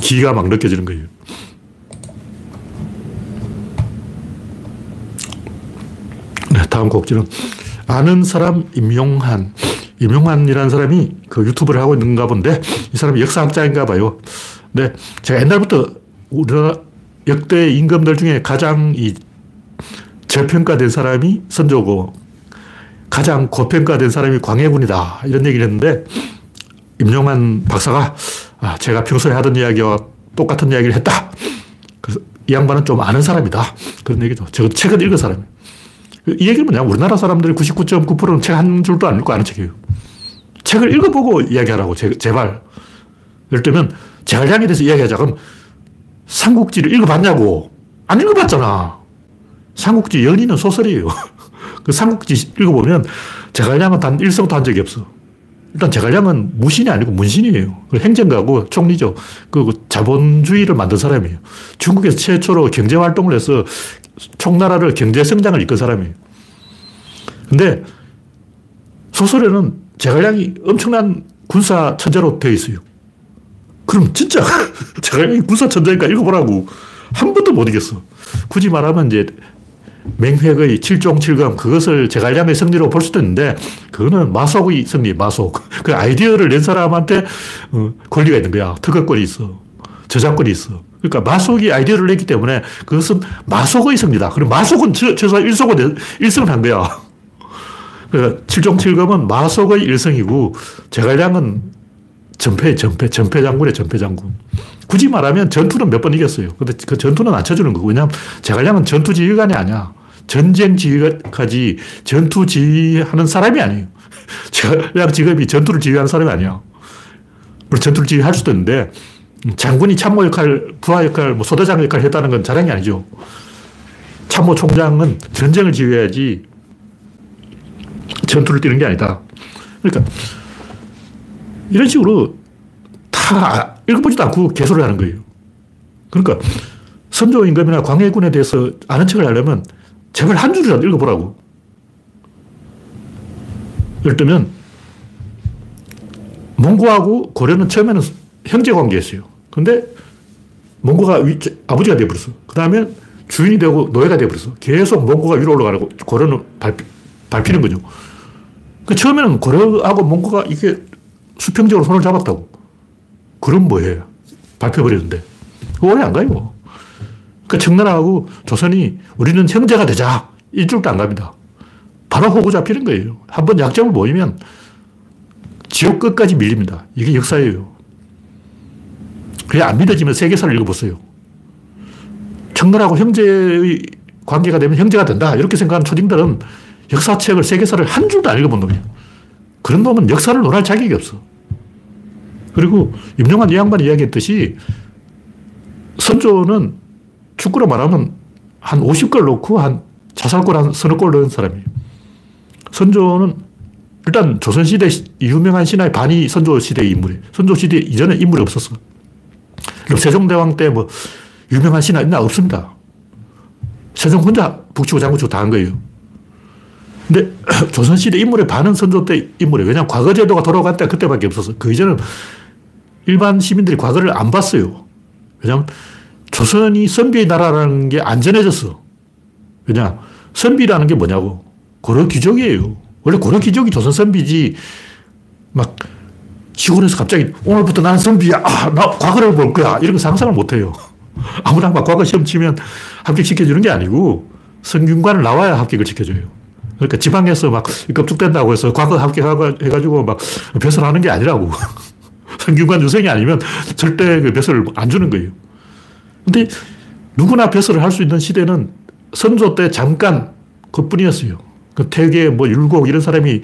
기가 막 느껴지는 거예요. 네, 다음 곡지는 아는 사람 임용한. 임용한이라는 사람이 그 유튜브를 하고 있는가 본데 이 사람이 역사학자인가 봐요. 근데 제가 옛날부터 우리나라 역대 임금들 중에 가장 이 저평가된 사람이 선조고 가장 고평가된 사람이 광해군이다. 이런 얘기를 했는데 임용한 박사가 아, 제가 평소에 하던 이야기와 똑같은 이야기를 했다. 그래서 이 양반은 좀 아는 사람이다. 그런 얘기죠. 저 책은 읽은 사람이에요. 이 얘기는 뭐냐. 우리나라 사람들이 99.9%는 책 한 줄도 안 읽고 아는 책이에요. 책을 읽어보고 이야기하라고, 제, 발 예를 들면, 제갈량에 대해서 이야기하자. 그럼 삼국지를 읽어봤냐고. 안 읽어봤잖아. 삼국지 연인은 소설이에요. *laughs* 그 삼국지 읽어보면 제갈량은 단 일성도 한 적이 없어. 일단 제갈량은 무신이 아니고 문신이에요. 그 행정가고 총리죠. 그 자본주의를 만든 사람이에요. 중국에서 최초로 경제활동을 해서 총나라를 경제성장을 이끈 사람이에요. 근데 소설에는 제갈량이 엄청난 군사 천재로 되어 있어요. 그럼 진짜 *laughs* 제갈량이 군사 천재니까 읽어보라고. 한 번도 못 이겼어. 굳이 말하면 이제 맹획의 7종 7금 그것을 제갈량의 승리로 볼 수도 있는데 그거는 마속의 승리, 마속. 그 아이디어를 낸 사람한테 어, 권리가 있는 거야. 특허권이 있어. 저작권이 있어. 그러니까 마속이 아이디어를 냈기 때문에 그것은 마속의 승리다. 그럼 마속은 최소한 1속은 1승을 한 거야. 그러니까 7종 7금은 마속의 1승이고 제갈량은 전패, 전패, 전패 장군의 전패 장군. 굳이 말하면 전투는 몇 번 이겼어요. 근데 그 전투는 안 쳐주는 거고. 왜냐하면 제갈량은 전투 지휘관이 아니야. 전쟁 지휘까지 전투 지휘하는 사람이 아니에요. *laughs* 제갈량 직업이 전투를 지휘하는 사람이 아니야. 물론 전투를 지휘할 수도 있는데 장군이 참모 역할, 부하 역할, 뭐 소대장 역할 했다는 건 자랑이 아니죠. 참모 총장은 전쟁을 지휘해야지 전투를 뛰는 게 아니다. 그러니까 이런 식으로 다 읽어보지도 않고 개소를 하는 거예요. 그러니까 선조 임금이나 광해군에 대해서 아는 척을 하려면 제발 한 줄이라도 읽어보라고. 예를 들면 몽고하고 고려는 처음에는 형제 관계였어요. 근데 몽고가 위, 아버지가 되어버렸어. 그 다음에 주인이 되고 노예가 되어버렸어. 계속 몽고가 위로 올라가고 고려는 밟, 밟히는 거죠. 그 처음에는 고려하고 몽고가 이게 수평적으로 손을 잡았다고. 그럼 뭐해? 밟혀버리는데. 오래 안 가요. 그 청나라하고 조선이 우리는 형제가 되자. 일줄도 안 갑니다. 바로 호구 잡히는 거예요. 한번 약점을 모이면 지옥 끝까지 밀립니다. 이게 역사예요. 그게 안 믿어지면 세계사를 읽어보세요. 청나라하고 형제의 관계가 되면 형제가 된다. 이렇게 생각하는 초딩들은 역사책을, 세계사를 한 줄도 안 읽어본 놈이에요. 그런 놈은 역사를 논할 자격이 없어. 그리고 임용환 이 양반이 이야기했듯이 선조는 축구로 말하면 한 50골 넣고 한 자살골 한 서너 골 넣은 사람이에요. 선조는 일단 조선시대 유명한 신화의 반이 선조시대의 인물이에요. 선조시대 이전에 인물이 없었어. 그럼 세종대왕 때 뭐 유명한 신화 있나? 없습니다. 세종 혼자 북치고 장구치고 다 한 거예요. 근데 *clears throat* 조선시대 인물의 반은 선조 때 인물이에요. 왜냐하면 과거 제도가 돌아갈 때 그때밖에 없어서. 그 이전은 일반 시민들이 과거를 안 봤어요. 왜냐하면 조선이 선비의 나라라는 게 안전해졌어. 왜냐? 선비라는 게 뭐냐고. 고려 귀족이에요. 원래 고려 귀족이 조선 선비지. 막 시골에서 갑자기 오늘부터 나는 선비야. 아, 나 과거를 볼 거야. 이런 거 상상을 못 해요. *laughs* 아무나 막 과거 시험 치면 합격시켜주는 게 아니고 성균관을 나와야 합격을 시켜줘요. 그러니까 지방에서 막 급축된다고 해서 과거 합격해가지고 막 배설하는 게 아니라고. *laughs* 성균관 유생이 아니면 절대 그 벼슬을 안 주는 거예요. 근데 누구나 벼슬을 할 수 있는 시대는 선조 때 잠깐 그뿐이었어요. 그 태계, 뭐 율곡 이런 사람이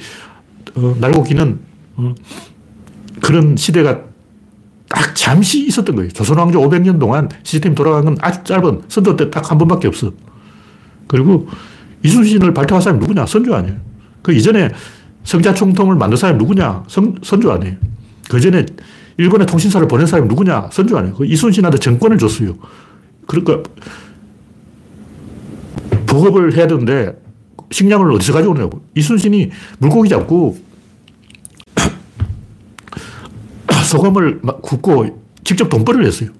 어, 날고 기는 어, 그런 시대가 딱 잠시 있었던 거예요. 조선왕조 500년 동안 시스템이 돌아간 건 아주 짧은 선조 때 딱 한 번밖에 없어. 그리고 이순신을 발탁한 사람이 누구냐? 선조 아니에요. 그 이전에 성자총통을 만든 사람이 누구냐? 선, 선조 아니에요. 그 전에 일본에 통신사를 보낸 사람이 누구냐? 선조 아니에요. 그 이순신한테 정권을 줬어요. 그러니까 보급을 해야 되는데 식량을 어디서 가져오냐고. 이순신이 물고기 잡고 소금을 굽고 직접 돈벌이를 했어요.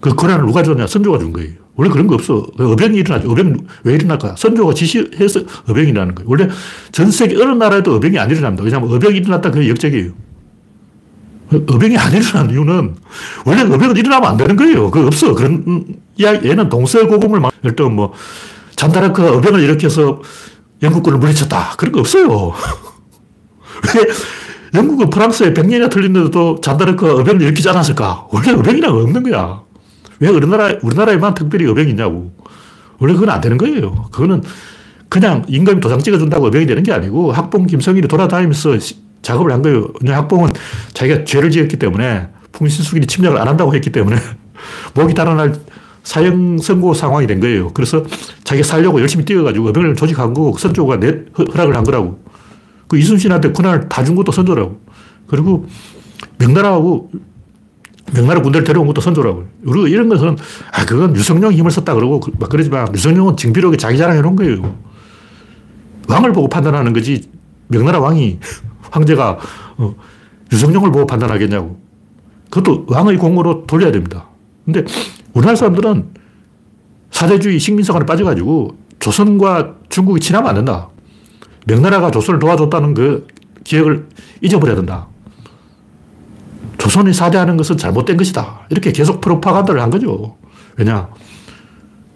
그 권한을 누가 줬냐? 선조가 준 거예요. 원래 그런 거 없어. 어병이 일어나죠. 어병 왜 일어날까? 선조가 지시해서 어병이 일어나는 거예요. 원래 전 세계 어느 나라에도 어병이 안 일어납니다. 왜냐하면 어병이 일어났다 그게 역적이에요. 어병이 안 일어나는 이유는 원래 어병은 일어나면 안 되는 거예요. 그 없어. 그런 얘는 동서고금을 막, 일단 뭐, 잔다르크가 어병을 일으켜서 영국군을 물리쳤다. 그런 거 없어요. *laughs* 왜 영국은 프랑스에 100년이나 틀린데도 잔다르크가 어병을 일으키지 않았을까? 원래 어병이란 없는 거야. 왜 우리나라, 우리나라에만 특별히 어병이 있냐고. 원래 그건 안 되는 거예요. 그거는 그냥 임금이 도장 찍어준다고 어병이 되는 게 아니고 학봉 김성일이 돌아다니면서 작업을 한 거예요. 학봉은 자기가 죄를 지었기 때문에 풍신수길이 침략을 안 한다고 했기 때문에 *laughs* 목이 달아날 사형 선고 상황이 된 거예요. 그래서 자기가 살려고 열심히 뛰어가지고 어병을 조직한 거고 선조가 내 허락을 한 거라고. 그 이순신한테 권한을 다 준 것도 선조라고. 그리고 명나라하고 명나라 군대를 데려온 것도 선조라고. 그리고 이런 것은 아 그건 유성룡 힘을 썼다 그러고 막 그러지만 유성룡은 징비록에 자기 자랑해 놓은 거예요. 왕을 보고 판단하는 거지 명나라 왕이 *laughs* 황제가 어, 유성룡을 보고 판단하겠냐고. 그것도 왕의 공으로 돌려야 됩니다. 근데 우리나라 사람들은 사대주의 식민사관에 빠져가지고 조선과 중국이 친하면 안 된다. 명나라가 조선을 도와줬다는 그 기억을 잊어버려야 된다. 조선이 사대하는 것은 잘못된 것이다. 이렇게 계속 프로파간다를 한 거죠. 왜냐?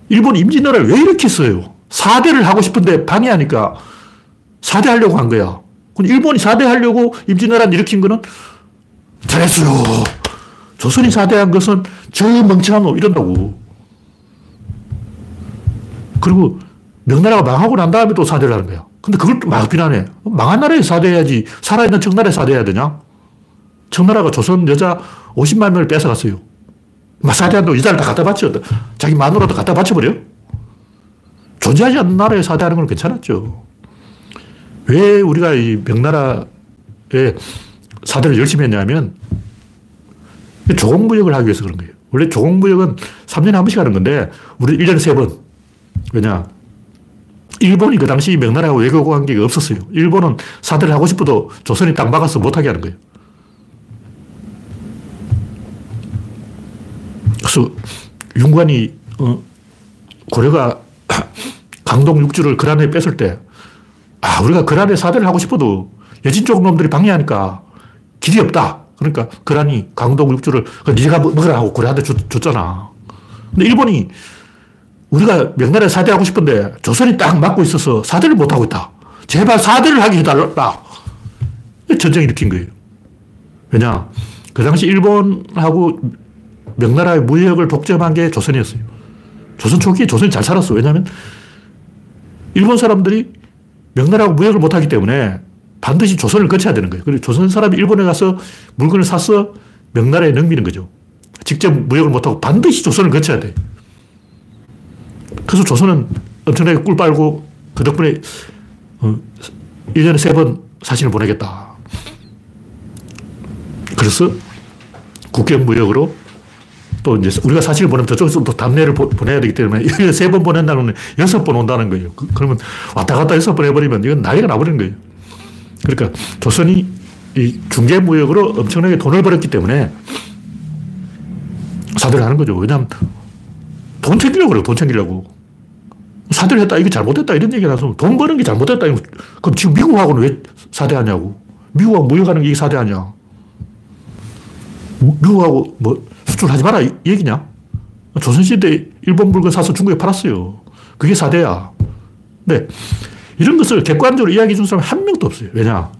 일본 임진왜란을 왜 이렇게 써요? 사대를 하고 싶은데 방해하니까 사대하려고 한 거야. 일본이 사대하려고 임진왜란 일으킨 거는 잘했어요. 조선이 사대한 것은 저 멍청한 놈 이런다고. 그리고 명나라가 망하고 난 다음에 또 사대를 하는 거야. 근데 그걸 막 비난해. 망한 나라에 사대해야지. 살아있는 청나라에 사대해야 되냐? 청나라가 조선 여자 50만 명을 뺏어갔어요. 막 사대한다고 여자를 다 갖다 바쳐. 자기 마누라도 갖다 바쳐버려? 존재하지 않는 나라에 사대하는 건 괜찮았죠. 왜 우리가 이 명나라에 사대를 열심히 했냐면 조공무역을 하기 위해서 그런 거예요. 원래 조공무역은 3년에 한 번씩 하는 건데 우리 1년에 3번. 왜냐? 일본이 그 당시 명나라하고 외교 관계가 없었어요. 일본은 사대를 하고 싶어도 조선이 딱 막아서 못하게 하는 거예요. 그래서 윤관이 어, 고려가 *clears throat* 강동 육주를 그란에 뺐을 때 아, 우리가 그란에 사대를 하고 싶어도 여진 쪽 놈들이 방해하니까 길이 없다. 그러니까 그란이 강동 육주를 네가 먹으라 하고 고려한테 줬, 줬잖아. 근데 일본이 우리가 명나라에 사대하고 싶은데 조선이 딱 막고 있어서 사대를 못하고 있다. 제발 사대를 하게 해달라. 전쟁 일으킨 거예요. 왜냐? 그 당시 일본하고 명나라의 무역을 독점한 게 조선이었어요. 조선 초기에 조선이 잘 살았어. 왜냐하면 일본 사람들이 명나라하고 무역을 못하기 때문에 반드시 조선을 거쳐야 되는 거예요. 그리고 조선 사람이 일본에 가서 물건을 사서 명나라에 넘기는 거죠. 직접 무역을 못하고 반드시 조선을 거쳐야 돼. 그래서 조선은 엄청나게 꿀 빨고 그 덕분에 어, 1년에 세 번 사신을 보내겠다. 그래서 국경무역으로 또 이제 우리가 사실을 보내면 저쪽에서 또 답례를 보, 내야 되기 때문에 *laughs* 이걸 세번 보낸다는 여섯 번 온다는 거예요. 그, 러면 왔다 갔다 여섯 번 해버리면 이건 난리가 나버리는 거예요. 그러니까 조선이 이 중개무역으로 엄청나게 돈을 벌었기 때문에 사들을 하는 거죠. 왜냐하면 돈 챙기려고 그래요. 돈 챙기려고. 사대를 했다. 이게 잘못됐다. 이런 얘기 나서 돈 버는 게 잘못됐다. 그럼 지금 미국하고는 왜 사대하냐고. 미국하고 무역하는 게 사대하냐. 미국하고 뭐 수출하지 마라. 이 얘기냐. 조선시대 일본 물건 사서 중국에 팔았어요. 그게 사대야. 네. 이런 것을 객관적으로 이야기해 준 사람 한 명도 없어요. 왜냐?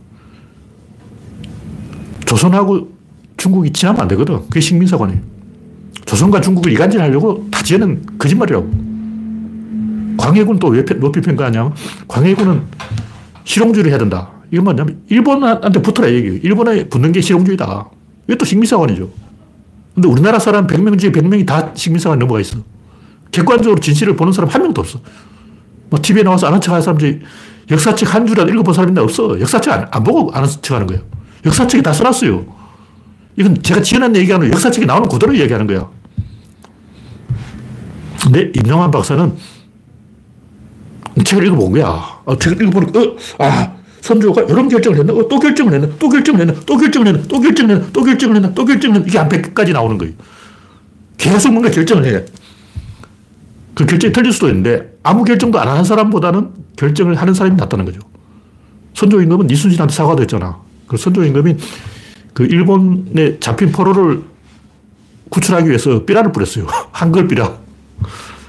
조선하고 중국이 친하면 안 되거든. 그게 식민사관이에요. 조선과 중국을 이간질 하려고 다 지어낸 거짓말이라고. 광해군 또 왜 높이 평가하냐? 광해군은 실용주의를 해야 된다. 이건 뭐냐면 일본한테 붙어라 얘기예요. 일본에 붙는 게 실용주의다. 이게 또 식민사관이죠. 근데 우리나라 사람 100명 중에 100명이 다 식민사관 넘어가 있어. 객관적으로 진실을 보는 사람 한 명도 없어. 뭐 TV에 나와서 아는 척 하는 사람들이 역사책 한 줄이라도 읽어본 사람 있나? 없어. 역사책 안, 안 보고 아는 척 하는 거예요. 역사책에 다 써놨어요. 이건 제가 지어낸 얘기하는 역사책에 나오는 그대로 얘기하는 거야. 근데 임영환 박사는 책을 읽어본 거야. 아, 책을 읽어보니까, 어, 아, 선조가 이런 결정을 했나? 어, 또 결정을 했나? 또 결정을 했나? 또 결정을 했나? 또 결정을 했나? 또 결정을 했나? 또 결정을 했나? 이게 한 100까지 나오는 거예요. 계속 뭔가 결정을 해. 그 결정이 틀릴 수도 있는데 아무 결정도 안 하는 사람보다는 결정을 하는 사람이 낫다는 거죠. 선조 임금은 이순신한테 사과도 했잖아. 그 선조 임금이 그 일본에 잡힌 포로를 구출하기 위해서 삐라를 뿌렸어요. *laughs* 한글 삐라.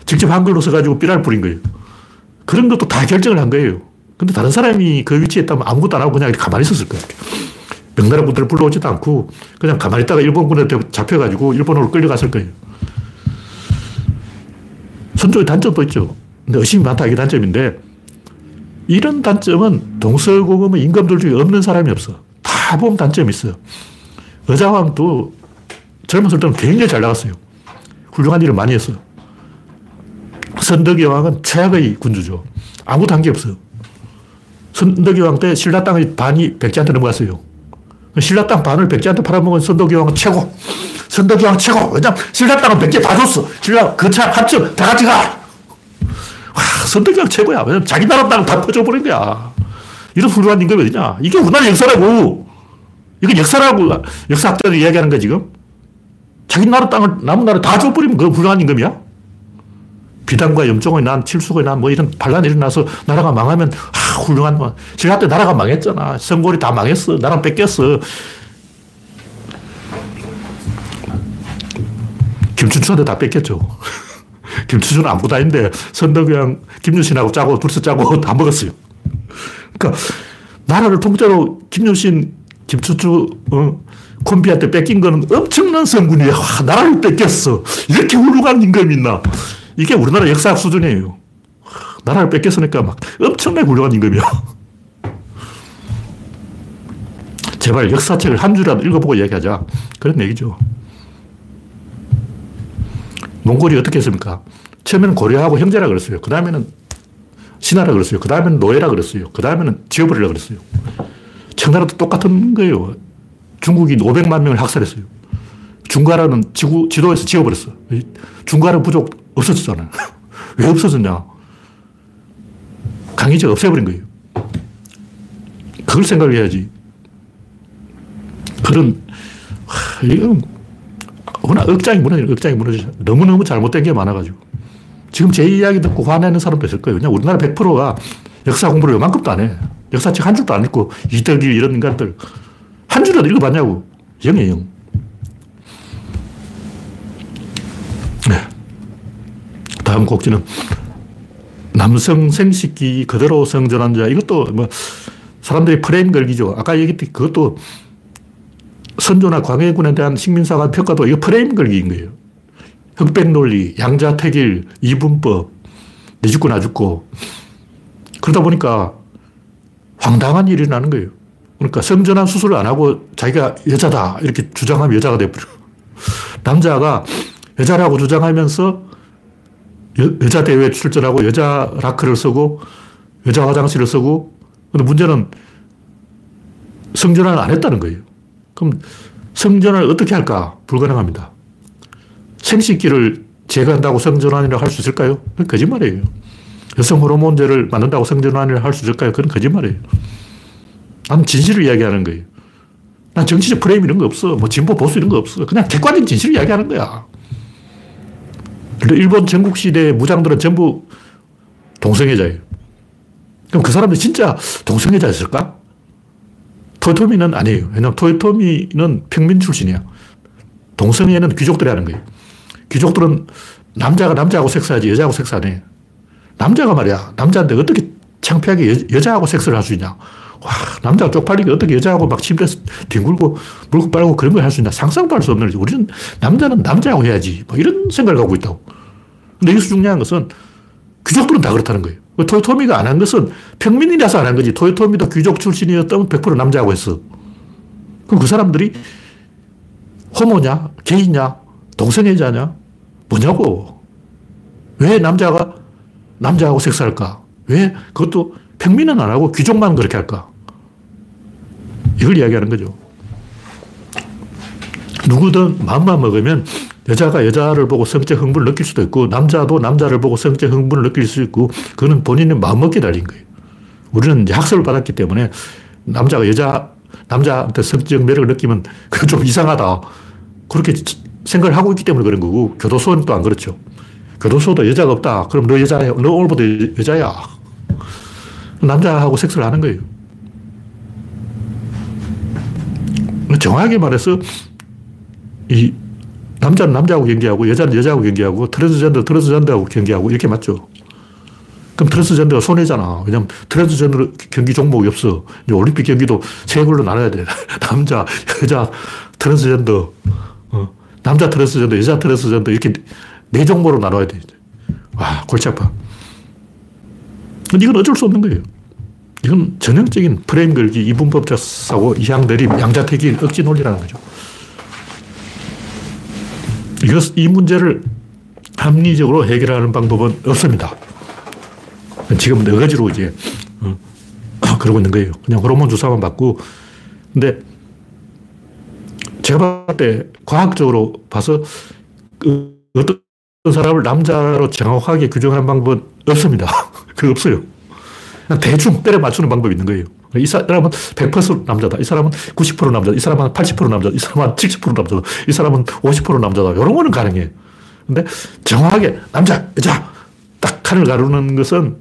직접 한글로 써가지고 삐라를 뿌린 거예요. 그런 것도 다 결정을 한 거예요. 근데 다른 사람이 그 위치에 있다면 아무것도 안 하고 그냥 가만히 있었을 거예요. 명나라 군대를 불러오지도 않고 그냥 가만히 있다가 일본군한테 잡혀가지고 일본으로 끌려갔을 거예요. 선조의 단점도 있죠. 근데 의심이 많다 이게 단점인데 이런 단점은 동서고금의 임금들 중에 없는 사람이 없어. 다 보면 단점이 있어요. 의자왕도 젊었을 때는 굉장히 잘 나갔어요. 훌륭한 일을 많이 했어요. 선덕이 왕은 최악의 군주죠. 한게 없어요. 선덕이 왕 때 신라 땅의 반이 백제한테 넘어갔어요. 신라 땅 반을 백제한테 팔아먹은 선덕이 왕은 최고. 선덕이 왕 최고. 왜냐면 신라 땅은 백제 다 줬어. 신라 거차 합쳐 다 같이 가. 와, 선덕이 왕 최고야. 왜냐면 자기 나라 땅을 다 퍼줘버린 거야. 이런 훌륭한 임금이 어디냐. 이게 우리나라 역사라고. 이건 역사라고 역사학자들이 이야기하는 거야, 지금. 자기 나라 땅을 남은 나라 다 줘버리면 그 훌륭한 임금이야? 비단과 염종의 난, 칠수의 난, 뭐 이런 반란이 일어나서 나라가 망하면, 아, 훌륭한, 뭐. 제가 때 나라가 망했잖아. 성골이 다 망했어. 나라 뺏겼어. 김춘추한테 다 뺏겼죠. *laughs* 김춘추는 아무것도 아닌데, 선덕이랑 김유신하고 짜고, 둘이서 짜고 *laughs* 다 먹었어요. 그러니까, 나라를 통째로 김유신, 김춘추, 어, 콤비한테 뺏긴 거는 엄청난 성군이야. 와, 나라를 뺏겼어. 이렇게 훌륭한 임금이 있나. 이게 우리나라 역사학 수준이에요. 나라를 뺏겼으니까 막 엄청나게 훌륭한 임금이야. *laughs* 제발 역사책을 한 줄이라도 읽어보고 이야기하자. 그런 얘기죠. 몽골이 어떻게 했습니까? 처음에는 고려하고 형제라 그랬어요. 그 다음에는 신하라 그랬어요. 그 다음에는 노예라 그랬어요. 그 다음에는 지어버리라 그랬어요. 청나라도 똑같은 거예요. 중국이 500만 명을 학살했어요. 중가라는 지구, 지도에서 지워버렸어. 중가라 부족 없어졌잖아요. *laughs* 왜 없어졌냐? 강희제가 없애버린 거예요. 그걸 생각을 해야지. 그런, 이건 워낙 억장이 무너져, 억장이 무너져. 너무너무 잘못된 게 많아가지고. 지금 제 이야기 듣고 화내는 사람도 있을 거예요. 그냥 우리나라 100%가 역사 공부를 요만큼도 안 해. 역사책 한 줄도 안 읽고, 이덕이 이런 인간들. 한 줄이라도 읽어봤냐고. 영이에요, 영. 네. 다음 곡지는 남성 생식기 그대로 성전한 자. 이것도 뭐 사람들이 프레임 걸기죠. 아까 얘기했듯이 그것도 선조나 광해군에 대한 식민사관 평가도 이거 프레임 걸기인 거예요. 흑백 논리, 양자택일, 이분법, 내 죽고 나 죽고. 그러다 보니까 황당한 일이 나는 거예요. 그러니까 성전환 수술을 안 하고 자기가 여자다 이렇게 주장하면 여자가 돼버려. 남자가 여자라고 주장하면서 여, 자 대회에 출전하고 여자 라크를 쓰고 여자 화장실을 쓰고 근데 문제는 성전환을 안 했다는 거예요. 그럼 성전환을 어떻게 할까? 불가능합니다. 생식기를 제거한다고 성전환이라고 할 수 있을까요? 그건 거짓말이에요. 여성 호르몬제를 만든다고 성전환이라고 할 수 있을까요? 그건 거짓말이에요. 난 진실을 이야기하는 거예요. 난 정치적 프레임 이런 거 없어. 뭐 진보 보수 이런 거 없어. 그냥 객관적인 진실을 이야기하는 거야. 일본 전국시대 무장들은 전부 동성애자예요. 그럼 그 사람들이 진짜 동성애자였을까? 토요토미는 아니에요. 왜냐면 토요토미는 평민 출신이야. 동성애는 귀족들이 하는 거예요. 귀족들은 남자가 남자하고 섹스하지 여자하고 섹스 안 해. 남자가 말이야. 남자인데 어떻게 창피하게 여, 자하고 섹스를 할 수 있냐. 와, 남자가 쪽팔리게 어떻게 여자하고 막 침대에서 뒹굴고 물고 빨고 그런 걸 할 수 있냐. 상상도 할 수 없는 일이지. 우리는 남자는 남자하고 해야지. 뭐 이런 생각을 갖고 있다고. 근데 여기서 중요한 것은 귀족들은 다 그렇다는 거예요. 그 토요토미가 안 한 것은 평민이라서 안 한 거지. 토요토미도 귀족 출신이었다면 100% 남자하고 했어. 그럼 그 사람들이 호모냐, 게이냐, 동성애자냐, 뭐냐고. 왜 남자가 남자하고 섹스할까? 왜 그것도 평민은 안 하고 귀족만 그렇게 할까? 이걸 이야기하는 거죠. 누구든 마음만 먹으면 여자가 여자를 보고 성적 흥분을 느낄 수도 있고 남자도 남자를 보고 성적 흥분을 느낄 수 있고 그거는 본인의 마음먹기에 달린 거예요. 우리는 학습을 받았기 때문에 남자가 여자, 남자한테 성적 매력을 느끼면 그건 좀 이상하다. 그렇게 생각을 하고 있기 때문에 그런 거고 교도소는 또 안 그렇죠. 교도소도 여자가 없다. 그럼 너 여자야. 너 오늘부터 여자야. 남자하고 섹스를 하는 거예요. 정확하게 말해서 이 남자는 남자하고 경기하고 여자는 여자하고 경기하고 트랜스젠더 트랜스젠더하고 경기하고 이렇게 맞죠. 그럼 트랜스젠더가 손해잖아. 왜냐면 트랜스젠더 경기 종목이 없어. 이제 올림픽 경기도 세 걸로 나눠야 돼. *laughs* 남자, 여자, 트랜스젠더, 어. 남자 트랜스젠더, 여자 트랜스젠더 이렇게 네 종목으로 나눠야 돼. 와, 골치 아파. 이건 어쩔 수 없는 거예요. 이건 전형적인 프레임 걸기, 이분법적 사고, 이항 대립, 양자택일, 억지 논리라는 거죠. 이것, 이 문제를 합리적으로 해결하는 방법은 없습니다. 지금 네 가지로 이제, 어, *clears throat* 그러고 있는 거예요. 그냥 호르몬 주사만 받고. 근데 제가 봤을 때 과학적으로 봐서 그 어떤 사람을 남자로 정확하게 규정하는 방법은 없습니다. *laughs* 그거 없어요. 대충 때려 맞추는 방법이 있는 거예요. 이 사람은 100% 남자다. 이 사람은 90% 남자다. 이 사람은 80% 남자다. 이 사람은 70% 남자다. 이 사람은 50% 남자다. 이런 거는 가능해. 근데 정확하게 남자, 여자 딱 칸을 가르는 것은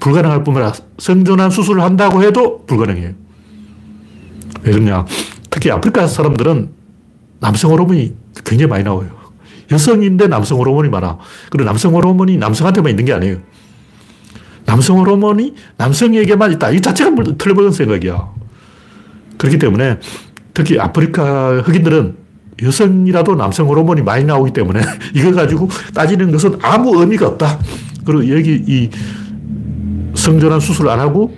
불가능할 뿐만 아니라 성전환 수술을 한다고 해도 불가능해요. 왜 그러냐. 특히 아프리카 사람들은 남성 호르몬이 굉장히 많이 나와요. 여성인데 남성 호르몬이 많아. 그리고 남성 호르몬이 남성한테만 있는 게 아니에요. 남성 호르몬이 남성에게만 있다. 이 자체가 틀려버린 생각이야. 그렇기 때문에 특히 아프리카 흑인들은 여성이라도 남성 호르몬이 많이 나오기 때문에 *laughs* 이걸 가지고 따지는 것은 아무 의미가 없다. 그리고 여기 이 성전환 수술 안 하고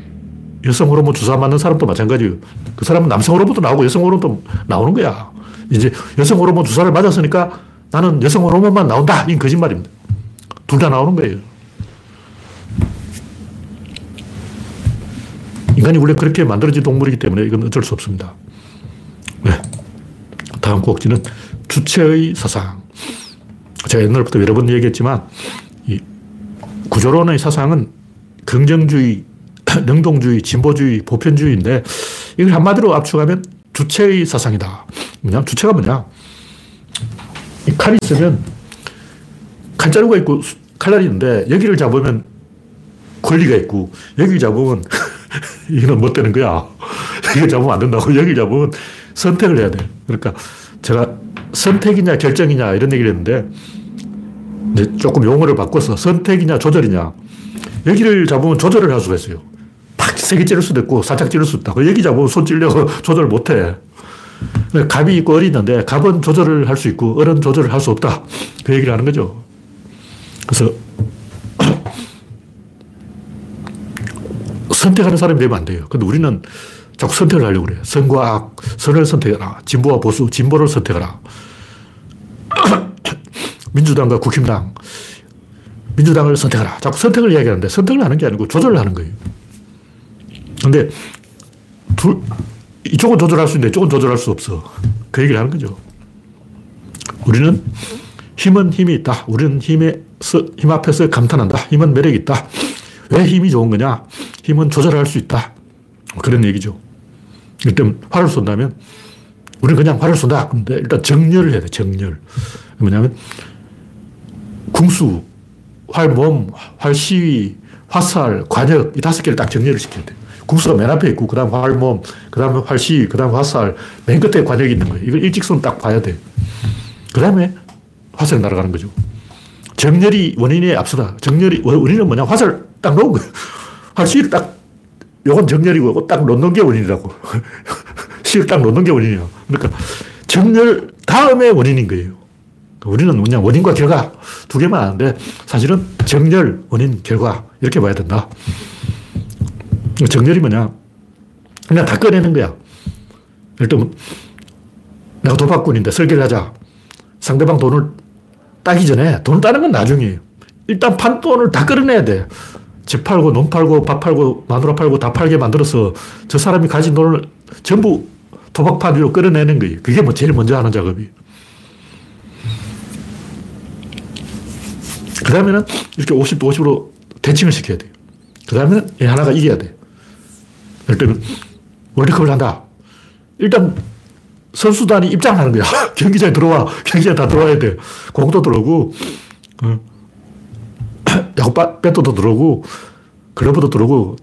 여성 호르몬 주사 맞는 사람도 마찬가지예요. 그 사람은 남성 호르몬도 나오고 여성 호르몬도 나오는 거야. 이제 여성 호르몬 주사를 맞았으니까 나는 여성 호르몬만 나온다. 이건 거짓말입니다. 둘 다 나오는 거예요. 인간이 원래 그렇게 만들어진 동물이기 때문에 이건 어쩔 수 없습니다. 네. 다음 꼭지는 주체의 사상. 제가 옛날부터 여러 번 얘기했지만, 이 구조론의 사상은 긍정주의, *clears throat* 능동주의, 진보주의, 보편주의인데, 이걸 한마디로 압축하면 주체의 사상이다. 뭐냐? 주체가 뭐냐? 이 칼이 있으면 칼자루가 있고 칼날이 있는데 여기를 잡으면 권리가 있고 여기 잡으면 *laughs* 이건 못 되는 거야. *laughs* 이거 잡으면 안 된다고. *laughs* 여기 잡으면 선택을 해야 돼. 그러니까 제가 선택이냐 결정이냐 이런 얘기를 했는데 이제 조금 용어를 바꿔서 선택이냐 조절이냐. 여기를 잡으면 조절을 할 수가 있어요. 팍 세게 찌를 수도 있고 살짝 찌를 수도 있다. 여기 잡으면 손 찔려서 조절을 못 해. 갑이 있고 을이 있는데 갑은 조절을 할 수 있고 을은 조절을 할 수 없다. 그 얘기를 하는 거죠. 그래서 선택하는 사람이 되면 안 돼요. 근데 우리는 자꾸 선택을 하려고 그래요. 선과 악, 선을 선택하라. 진보와 보수, 진보를 선택하라. *coughs* 민주당과 국힘당, 민주당을 선택하라. 자꾸 선택을 이야기하는데 선택을 하는 게 아니고 조절을 하는 거예요. 근데 둘, 이쪽은 조절할 수 있는데 이쪽은 조절할 수 없어. 그 얘기를 하는 거죠. 우리는 힘은 힘이 있다. 우리는 힘에서, 힘 앞에서 감탄한다. 힘은 매력이 있다. 왜 힘이 좋은 거냐? 힘은 조절할 수 있다. 그런 얘기죠. 일단 활을 쏜다면 우리는 그냥 활을 쏜다. 근데 일단 정렬을 해야 돼. 정렬. 뭐냐면 궁수, 활몸, 활시위, 화살, 관역 이 다섯 개를 딱 정렬을 시켜야 돼. 궁수가 맨 앞에 있고 그다음 활몸, 그다음에 활시위, 그다음 화살, 맨 끝에 관역이 있는 거예요. 이걸 일직선 딱 봐야 돼. 그다음에 화살이 날아가는 거죠. 정렬이 원인에 앞서다. 정렬이 원인은 뭐냐? 화살 딱 놓은 거예요. 활시위를 딱 요건 정렬이고 딱 놓는 게 원인이라고. *laughs* 시를 딱 놓는 게 원인이에요. 그러니까 정렬 다음에 원인인 거예요. 우리는 그냥 원인과 결과 두 개만 아는데 사실은 정렬, 원인, 결과 이렇게 봐야 된다. 정렬이 뭐냐? 그냥 다 꺼내는 거야. 예를 들면 내가 도박꾼인데 설계를 하자. 상대방 돈을 따기 전에 돈을 따는 건 나중이에요. 일단 판돈을 다 끌어내야 돼. 집 팔고, 논 팔고, 밥 팔고, 마누라 팔고 다 팔게 만들어서 저 사람이 가진 돈을 전부 도박판 위로 끌어내는 거예요. 그게 뭐 제일 먼저 하는 작업이. 그 다음에는 이렇게 50도 50으로 대칭을 시켜야 돼요. 그 다음에는 얘 하나가 이겨야 돼. 예를 들면 월드컵을 한다. 일단 선수단이 입장하는 거야. *laughs* 경기장에 들어와. 경기장에 다 들어와야 돼. 공도 들어오고, 어. 야구 배트도 들어오고, 글러브도 들어오고,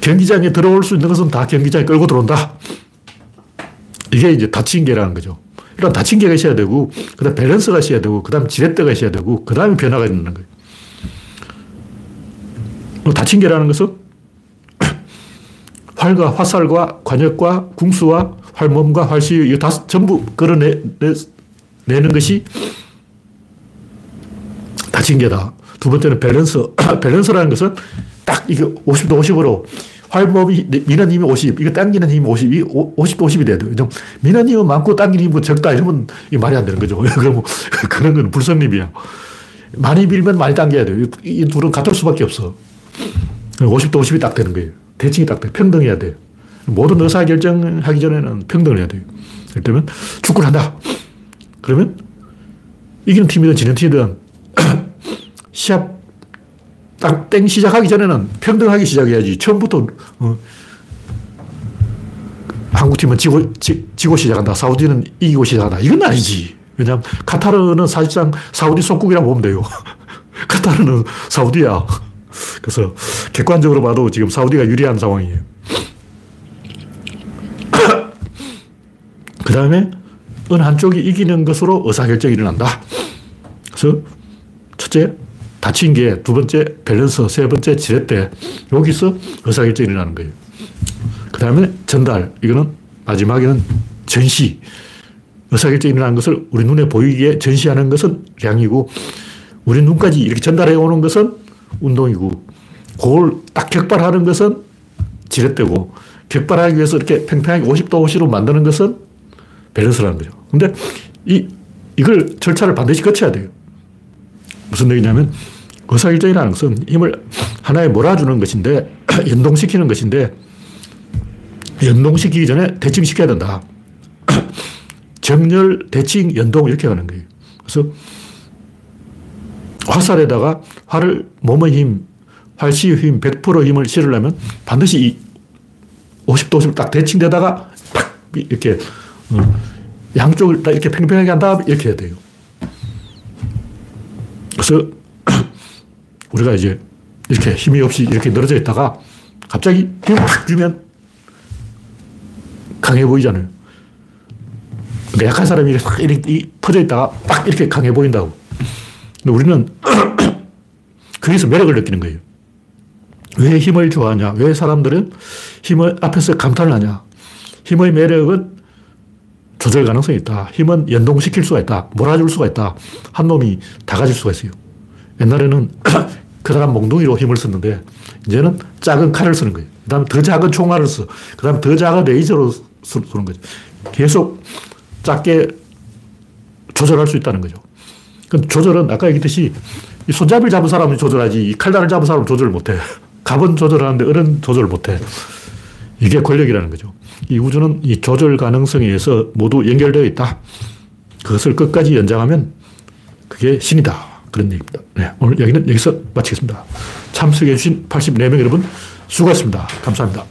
경기장에 들어올 수 있는 것은 다 경기장에 끌고 들어온다. 이게 이제 닫힌 개라는 거죠. 일단 닫힌 계가 있어야 되고, 그 다음 밸런스가 있어야 되고, 그 다음 지렛대가 있어야 되고, 그 다음에 변화가 있는 거예요. 닫힌 계라는 것은 *clears throat* 활과 화살과 과녁과 궁수와 활몸과 활시 이거 다 전부 끌어내는 것이 닫힌 계다. 두 번째는 밸런스. *clears throat* 밸런스라는 것은 딱 이게 50 대 50으로 활몸이 미는 힘이 50, 이거 당기는 힘이 50, 이 50 대 50이 돼야 돼요. 힘은 많고 당기는 힘은 적다 이러면 이 말이 안 되는 거죠. *laughs* 그럼 *laughs* 그런 건 불성립이야. 많이 밀면 많이 당겨야 돼요. 이 둘은 같을 수밖에 없어. 50도 50이 딱 되는 거예요. 대칭이 딱 돼. 평등해야 돼. 모든 의사결정하기 전에는 평등을 해야 돼요. 들면 축구를 한다. 그러면 이기는 팀이든 지는 팀이든 *clears throat* 시합 딱 땡 시작하기 전에는 평등하게 시작해야지. 처음부터 어, 한국팀은 지고, 지, 지고 시작한다. 사우디는 이기고 시작한다. 이건 아니지. 왜냐하면 카타르는 사실상 사우디 속국이라고 보면 돼요. *laughs* 카타르는 사우디야. 그래서 객관적으로 봐도 지금 사우디가 유리한 상황이에요. *coughs* 그 다음에 어느 한쪽이 이기는 것으로 의사결정이 일어난다. 그래서 첫째, 다친 게, 두 번째, 밸런스, 세 번째, 지렛대. 여기서 의사결정이 일어나는 거예요. 그 다음에 전달. 이거는 마지막에는 전시. 의사결정이 일어나는 것을 우리 눈에 보이게 전시하는 것은 량이고, 우리 눈까지 이렇게 전달해 오는 것은 운동이고, 그걸 딱 격발하는 것은 지렛대고, 격발하기 위해서 이렇게 팽팽하게 50도 50로 만드는 것은 밸런스라는 거죠. 근데 이, 이걸 절차를 반드시 거쳐야 돼요. 무슨 얘기냐면, 의사결정이라는 것은 힘을 하나에 몰아주는 것인데, *clears throat* 연동시키는 것인데, 연동시키기 전에 대칭시켜야 된다. *clears throat* 정렬, 대칭, 연동 이렇게 가는 거예요. 그래서 화살에다가 활을 몸의 힘, 활시의 힘, 100% 힘을 실으려면 반드시 이 50도 50을 딱 대칭되다가 팍 이렇게 어, 양쪽을 딱 이렇게 팽팽하게 한 다음에 이렇게 해야 돼요. 그래서 우리가 이제 이렇게 힘이 없이 이렇게 늘어져 있다가 갑자기 힘을 팍 주면 강해 보이잖아요. 그러니까 약한 사람이 이렇게 퍼져 있다가 딱 이렇게 강해 보인다고. 근데 우리는 *clears throat* 거기서 매력을 느끼는 거예요. 왜 힘을 좋아하냐? 왜 사람들은 힘을 앞에서 감탄을 하냐? 힘의 매력은 조절 가능성이 있다. 힘은 연동시킬 수가 있다. 몰아줄 수가 있다. 한 놈이 다 가질 수가 있어요. 옛날에는 *clears throat* 그다음 몽둥이로 힘을 썼는데 이제는 작은 칼을 쓰는 거예요. 그 다음에 더 작은 총알을 써. 그 다음에 더 작은 레이저로 쏘는 거죠. 계속 작게 조절할 수 있다는 거죠. 그 조절은 아까 얘기했듯이 이 손잡이를 잡은 사람은 조절하지 이 칼날을 잡은 사람은 조절을 못해. 갑은 조절하는데 어른 조절을 못해. 이게 권력이라는 거죠. 이 우주는 이 조절 가능성에 의해서 모두 연결되어 있다. 그것을 끝까지 연장하면 그게 신이다. 그런 얘기입니다. 네, 오늘 여기는 여기서 마치겠습니다. 참석해주신 84명 여러분 수고하셨습니다. 감사합니다.